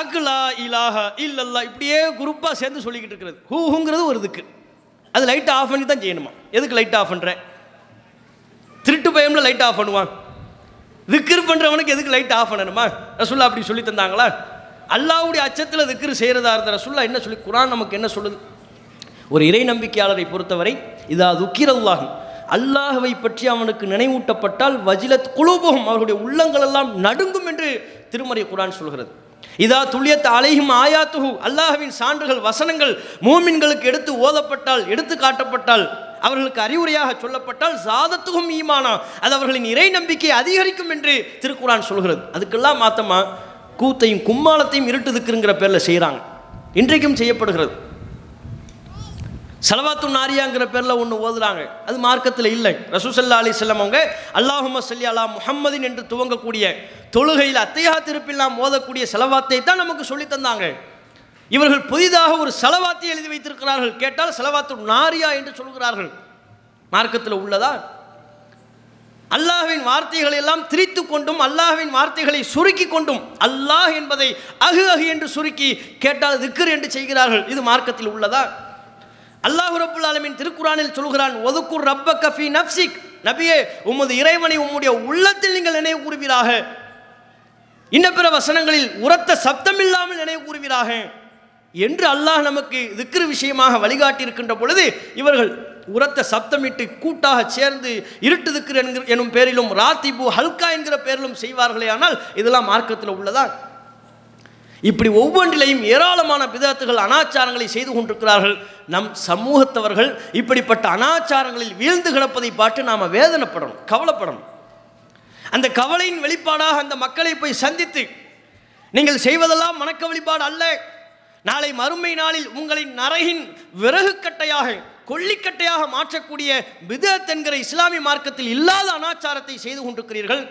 அக்லா இலாஹ இல்லல்லா இப்படியே குரூப்பாக சேர்ந்து சொல்லிக்கிட்டு இருக்கிறது. ஹூஹுங்கிறது ஒரு இதுக்கு. அது லைட்டை ஆஃப் பண்ணி தான் செய்யணுமா? எதுக்கு லைட் ஆஃப் பண்ணுறேன் திருட்டு பயமில் லைட் ஆஃப் பண்ணுவான். திக்ர் பண்ணுறவனுக்கு எதுக்கு லைட் ஆஃப் பண்ணணுமா? ரசுல்லா அப்படி சொல்லி தந்தாங்களா? அல்லாவுடைய அச்சத்தில் திக்ர் செய்கிறதா இருந்த ரசுல்லா என்ன சொல்லி குரான் நமக்கு என்ன சொல்லுது? ஒரு இறை நம்பிக்கையாளரை பொறுத்தவரை இதா துக்கிரல்லாகும் அல்லாஹவை பற்றி அவனுக்கு நினைவூட்டப்பட்டால் வஜிலத் குலூபகம் அவர்களுடைய உள்ளங்கள் எல்லாம் நடுங்கும் என்று திருமறை குரான் சொல்கிறது. இதா துல்லியத் அலையும் ஆயாத்துகு அல்லாஹவின் சான்றுகள் வசனங்கள் மூமின்களுக்கு எடுத்து ஓதப்பட்டால் எடுத்து காட்டப்பட்டால் அவர்களுக்கு அறிவுரையாக சொல்லப்பட்டால் சாதத்துகும் ஈமானா. அது அவர்களின் இறை நம்பிக்கை அதிகரிக்கும் என்று திருக்குறான் சொல்கிறது. அதுக்கெல்லாம் மாத்தமா கூத்தையும் கும்மாளத்தையும் இருட்டுதுக்குங்கிற பேரில் செய்கிறாங்க இன்றைக்கும் செய்யப்படுகிறது. சலவாத்து நாரியாங்கிற பேரில் ஒன்று ஓதுறாங்க. அது மார்க்கத்தில் இல்லை. ரசூசல்லா அலி செல்லம் அவங்க அல்லாஹும சல்லி அலா முஹம்மதின் என்று துவங்கக்கூடிய தொழுகையில் அத்தையா திருப்பெல்லாம் ஓதக்கூடிய செலவாத்தை தான் நமக்கு சொல்லி தந்தாங்க. இவர்கள் புதிதாக ஒரு செலவாத்தை எழுதி வைத்திருக்கிறார்கள். கேட்டால் செலவாத்து நாரியா என்று சொல்கிறார்கள். மார்க்கத்தில் உள்ளதா? அல்லாஹ்வின் வார்த்தைகளை எல்லாம் திரித்து கொண்டும் அல்லாஹ்வின் வார்த்தைகளை சுருக்கி கொண்டும் அல்லாஹ் என்பதை அகு அகு என்று சுருக்கி கேட்டால் திக்கர் என்று செய்கிறார்கள். இது மார்க்கத்தில் உள்ளதா? அல்லாஹ் ரபுல் ஆலமின் திருக்குறானில் சொல்கிறான் ஒதுக்கு ரப்ப கஃபி நப்சிக் நபியே உமது இறைவனை உம்முடைய உள்ளத்தில் நீங்கள் நினைவு கூறுவீராக. இன்ன பிற வசனங்களில் உரத்த சப்தம் இல்லாமல் நினைவு கூறுவீராக. என்று அல்லாஹ் நமக்கு திக்ரு விஷயமாக வழிகாட்டியிருக்கின்ற பொழுது இவர்கள் உரத்த சப்தமிட்டு கூட்டாக சேர்ந்து இருட்டு திக்ரு என்கிற எனும் பேரிலும் ராத்திபு ஹல்கா என்கிற பேரிலும் செய்வார்களே ஆனால் இதெல்லாம் மார்க்கத்தில் உள்ளதான் இப்படி ஒவ்வொன்றிலையும் ஏராளமான பிதத்துகள் அனாச்சாரங்களை செய்து கொண்டிருக்கிறார்கள். நம் சமூகத்தவர்கள் இப்படிப்பட்ட அனாச்சாரங்களில் வீழ்ந்து கிடப்பதை பார்த்து நாம் வேதனைப்படணும் கவலைப்படணும். அந்த கவலையின் வெளிப்பாடாக அந்த மக்களை போய் சந்தித்து நீங்கள் செய்வதெல்லாம் வணக்க வழிபாடு அல்ல. நாளை மறுமை நாளில் உங்களின் நரகின் விறகு கட்டையாக கொல்லிக்கட்டையாக மாற்றக்கூடிய விதத் என்கிற இஸ்லாமிய மார்க்கத்தில் இல்லாத அனாச்சாரத்தை செய்து கொண்டிருக்கிறீர்கள்.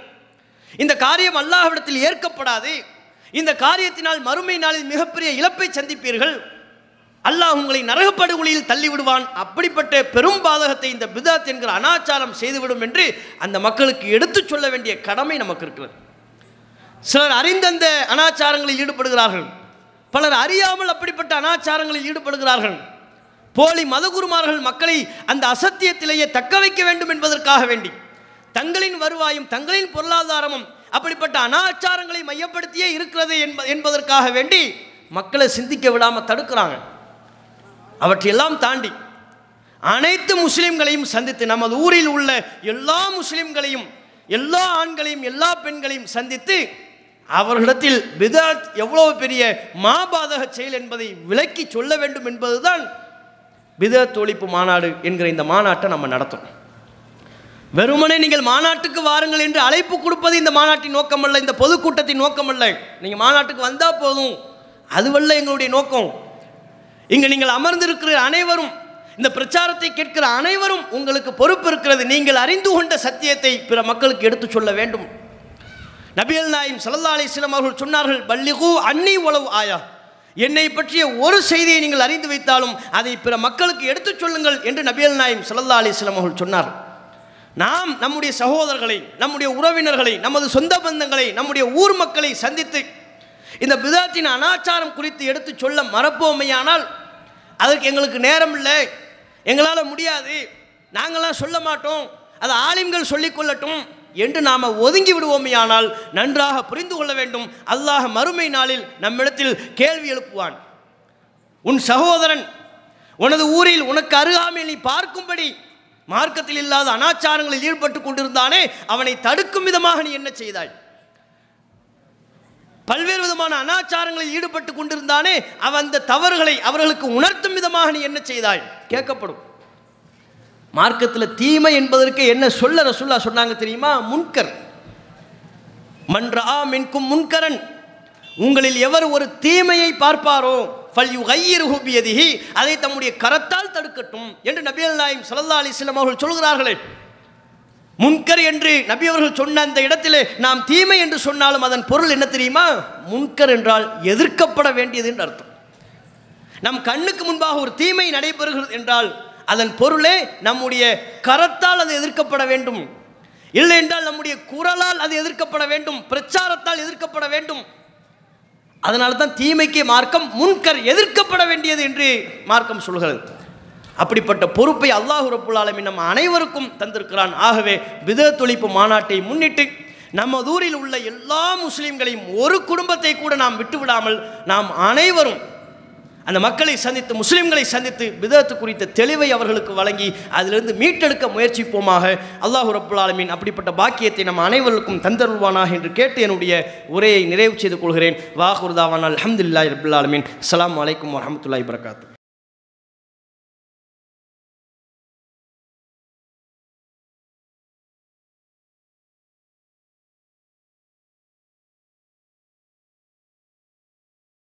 இந்த காரியம் அல்லாஹ்விடத்தில் ஏற்கப்படாது. இந்த காரியத்தினால் மறுமை நாளில் மிகப்பெரிய இழப்பை சந்திப்பீர்கள். அல்லாஹ் உங்களை நரகப்படுகொலியில் தள்ளிவிடுவான். அப்படிப்பட்ட பெரும் பாதகத்தை இந்த பிதாத் என்கிற அனாச்சாரம் செய்துவிடும் என்று அந்த மக்களுக்கு எடுத்துச் சொல்ல வேண்டிய கடமை நமக்கு இருக்கிறது. சிலர் அறிந்தந்த அனாச்சாரங்களில் ஈடுபடுகிறார்கள். பலர் அறியாமல் அப்படிப்பட்ட அனாச்சாரங்களில் ஈடுபடுகிறார்கள். போலி மதகுருமார்கள் மக்களை அந்த அசத்தியத்திலேயே தக்க வைக்க வேண்டும் என்பதற்காக வேண்டி தங்களின் வருவாயும் தங்களின் பொருளாதாரமும் அப்படிப்பட்ட அனாச்சாரங்களை மையப்படுத்தியே இருக்கிறது என்ப என்பதற்காக வேண்டி மக்களை சிந்திக்க விடாமல் தடுக்கிறாங்க. அவற்றையெல்லாம் தாண்டி அனைத்து முஸ்லிம்களையும் சந்தித்து நமது ஊரில் உள்ள எல்லா முஸ்லிம்களையும் எல்லா ஆண்களையும் எல்லா பெண்களையும் சந்தித்து அவர்களிடத்தில் விதாத் எவ்வளவு பெரிய மாபாதக செயல் என்பதை விளக்கி சொல்ல வேண்டும் என்பதுதான் விதத் ஒழிப்பு மாநாடு என்கிற இந்த மாநாட்டை நம்ம நடத்தணும் வெறுமனே நீங்கள் மாநாட்டுக்கு வாருங்கள் என்று அழைப்பு கொடுப்பது இந்த மாநாட்டின் நோக்கமல்ல இந்த பொதுக்கூட்டத்தின் நோக்கமல்ல. நீங்கள் மாநாட்டுக்கு வந்தால் போதும். அதுவல்ல எங்களுடைய நோக்கம். இங்கே நீங்கள் அமர்ந்திருக்கிற அனைவரும் இந்த பிரச்சாரத்தை கேட்கிற அனைவரும் உங்களுக்கு பொறுப்பு இருக்கிறது. நீங்கள் அறிந்து கொண்ட சத்தியத்தை பிற மக்களுக்கு எடுத்துச் சொல்ல வேண்டும். நபியல் நாயும் சல்லா அலிஸ்லாம் அவர்கள் சொன்னார்கள் பல்லிகு அன்னி உளவு ஆயா. என்னை பற்றிய ஒரு செய்தியை நீங்கள் அறிந்து வைத்தாலும் அதை பிற மக்களுக்கு எடுத்துச் சொல்லுங்கள் என்று நபியல் நாயும் சல்லா அலிஸ்லாம் அவர்கள் சொன்னார் நாம் நம்முடைய சகோதரர்களை நம்முடைய உறவினர்களை நமது சொந்த பந்தங்களை நம்முடைய ஊர் மக்களை சந்தித்து இந்த விதத்தின் அனாச்சாரம் குறித்து எடுத்து சொல்ல மறப்போமையானால் அதற்கு எங்களுக்கு நேரம் இல்லை எங்களால் முடியாது. நாங்களாம் சொல்ல மாட்டோம். அது ஆலிம்கள் சொல்லிக்கொள்ளட்டும் என்று நாம் ஒதுங்கி விடுவோமையானால் நன்றாக புரிந்து கொள்ள வேண்டும். அல்லாஹ் மறுமை நாளில் நம்மிடத்தில் கேள்வி எழுப்புவான். உன் சகோதரன் உனது ஊரில் உனக்கு அருகாமையில் நீ பார்க்கும்படி மார்க்கத்தில் இல்லாத அனாச்சாரங்களில் ஈடுபட்டு கொண்டிருந்தானே அவனை தடுக்கும் விதமாக நீ என்ன செய்தாய்? பல்வேறு விதமான அனாச்சாரங்களில் ஈடுபட்டு கொண்டிருந்தானே அவன் அந்த தவறுகளை அவர்களுக்கு உணர்த்தும் விதமாக நீ என்ன செய்தாய்? கேட்கப்படும். மார்க்கத்தில் தீமை என்பதற்கு என்ன சொல்ல ரசுல்லா சொன்னாங்க தெரியுமா? முன்கர். மன்றா மின்கும் முன்கரன். உங்களில் எவர் ஒரு தீமையை பார்ப்பாரோ? ஃபல் அதை தம்முடைய கரத்தால் தடுக்கட்டும் என்று நபிகள் நாயம் சல்லா அலைஹி வஸல்லம் அவர்கள் சொல்கிறார்களே. முன்கர் என்று நபி அவர்கள் சொன்ன அந்த இடத்திலே நாம் தீமை என்று சொன்னாலும் அதன் பொருள் என்ன தெரியுமா? முன்கர் என்றால் எதிர்க்கப்பட வேண்டியது என்று அர்த்தம். நம் கண்ணுக்கு முன்பாக ஒரு தீமை நடைபெறுகிறது என்றால் அதன் பொருளே நம்முடைய கரத்தால் அது எதிர்க்கப்பட வேண்டும். இல்லை என்றால் நம்முடைய குரலால் அது எதிர்க்கப்பட வேண்டும். பிரச்சாரத்தால் எதிர்க்கப்பட வேண்டும். அதனால தான் தீமைக்கு மார்க்கம் முன்கர் எதிர்க்கப்பட வேண்டியது என்று மார்க்கம் சொல்கிறது. அப்படிப்பட்ட பொறுப்பை அல்லாஹ் ரப்புல் நம் நம்ம அனைவருக்கும் தந்திருக்கிறான். ஆகவே வித தொழிப்பு மாநாட்டை முன்னிட்டு நம்ம ஊரில் உள்ள எல்லா முஸ்லீம்களையும் ஒரு குடும்பத்தை கூட நாம் விட்டுவிடாமல் நாம் அனைவரும் அந்த மக்களை சந்தித்து முஸ்லீம்களை சந்தித்து விதத்து குறித்த தெளிவை அவர்களுக்கு வழங்கி அதிலிருந்து மீட்டெடுக்க முயற்சிப்போமாக. அல்லாஹ் ரப்புல் ஆலமீன் அப்படிப்பட்ட பாக்கியத்தை நம் அனைவருக்கும் தந்தருள்வானாக என்று கேட்டு என்னுடைய உரையை நிறைவு செய்து கொள்கிறேன். வாஹுர்தாவான் அல்ஹம்துலில்லாஹி ரபுல் ஆலமீன். அலாம் வலைக்கம் வரஹ்மத்துல்லாஹி வரகாத்து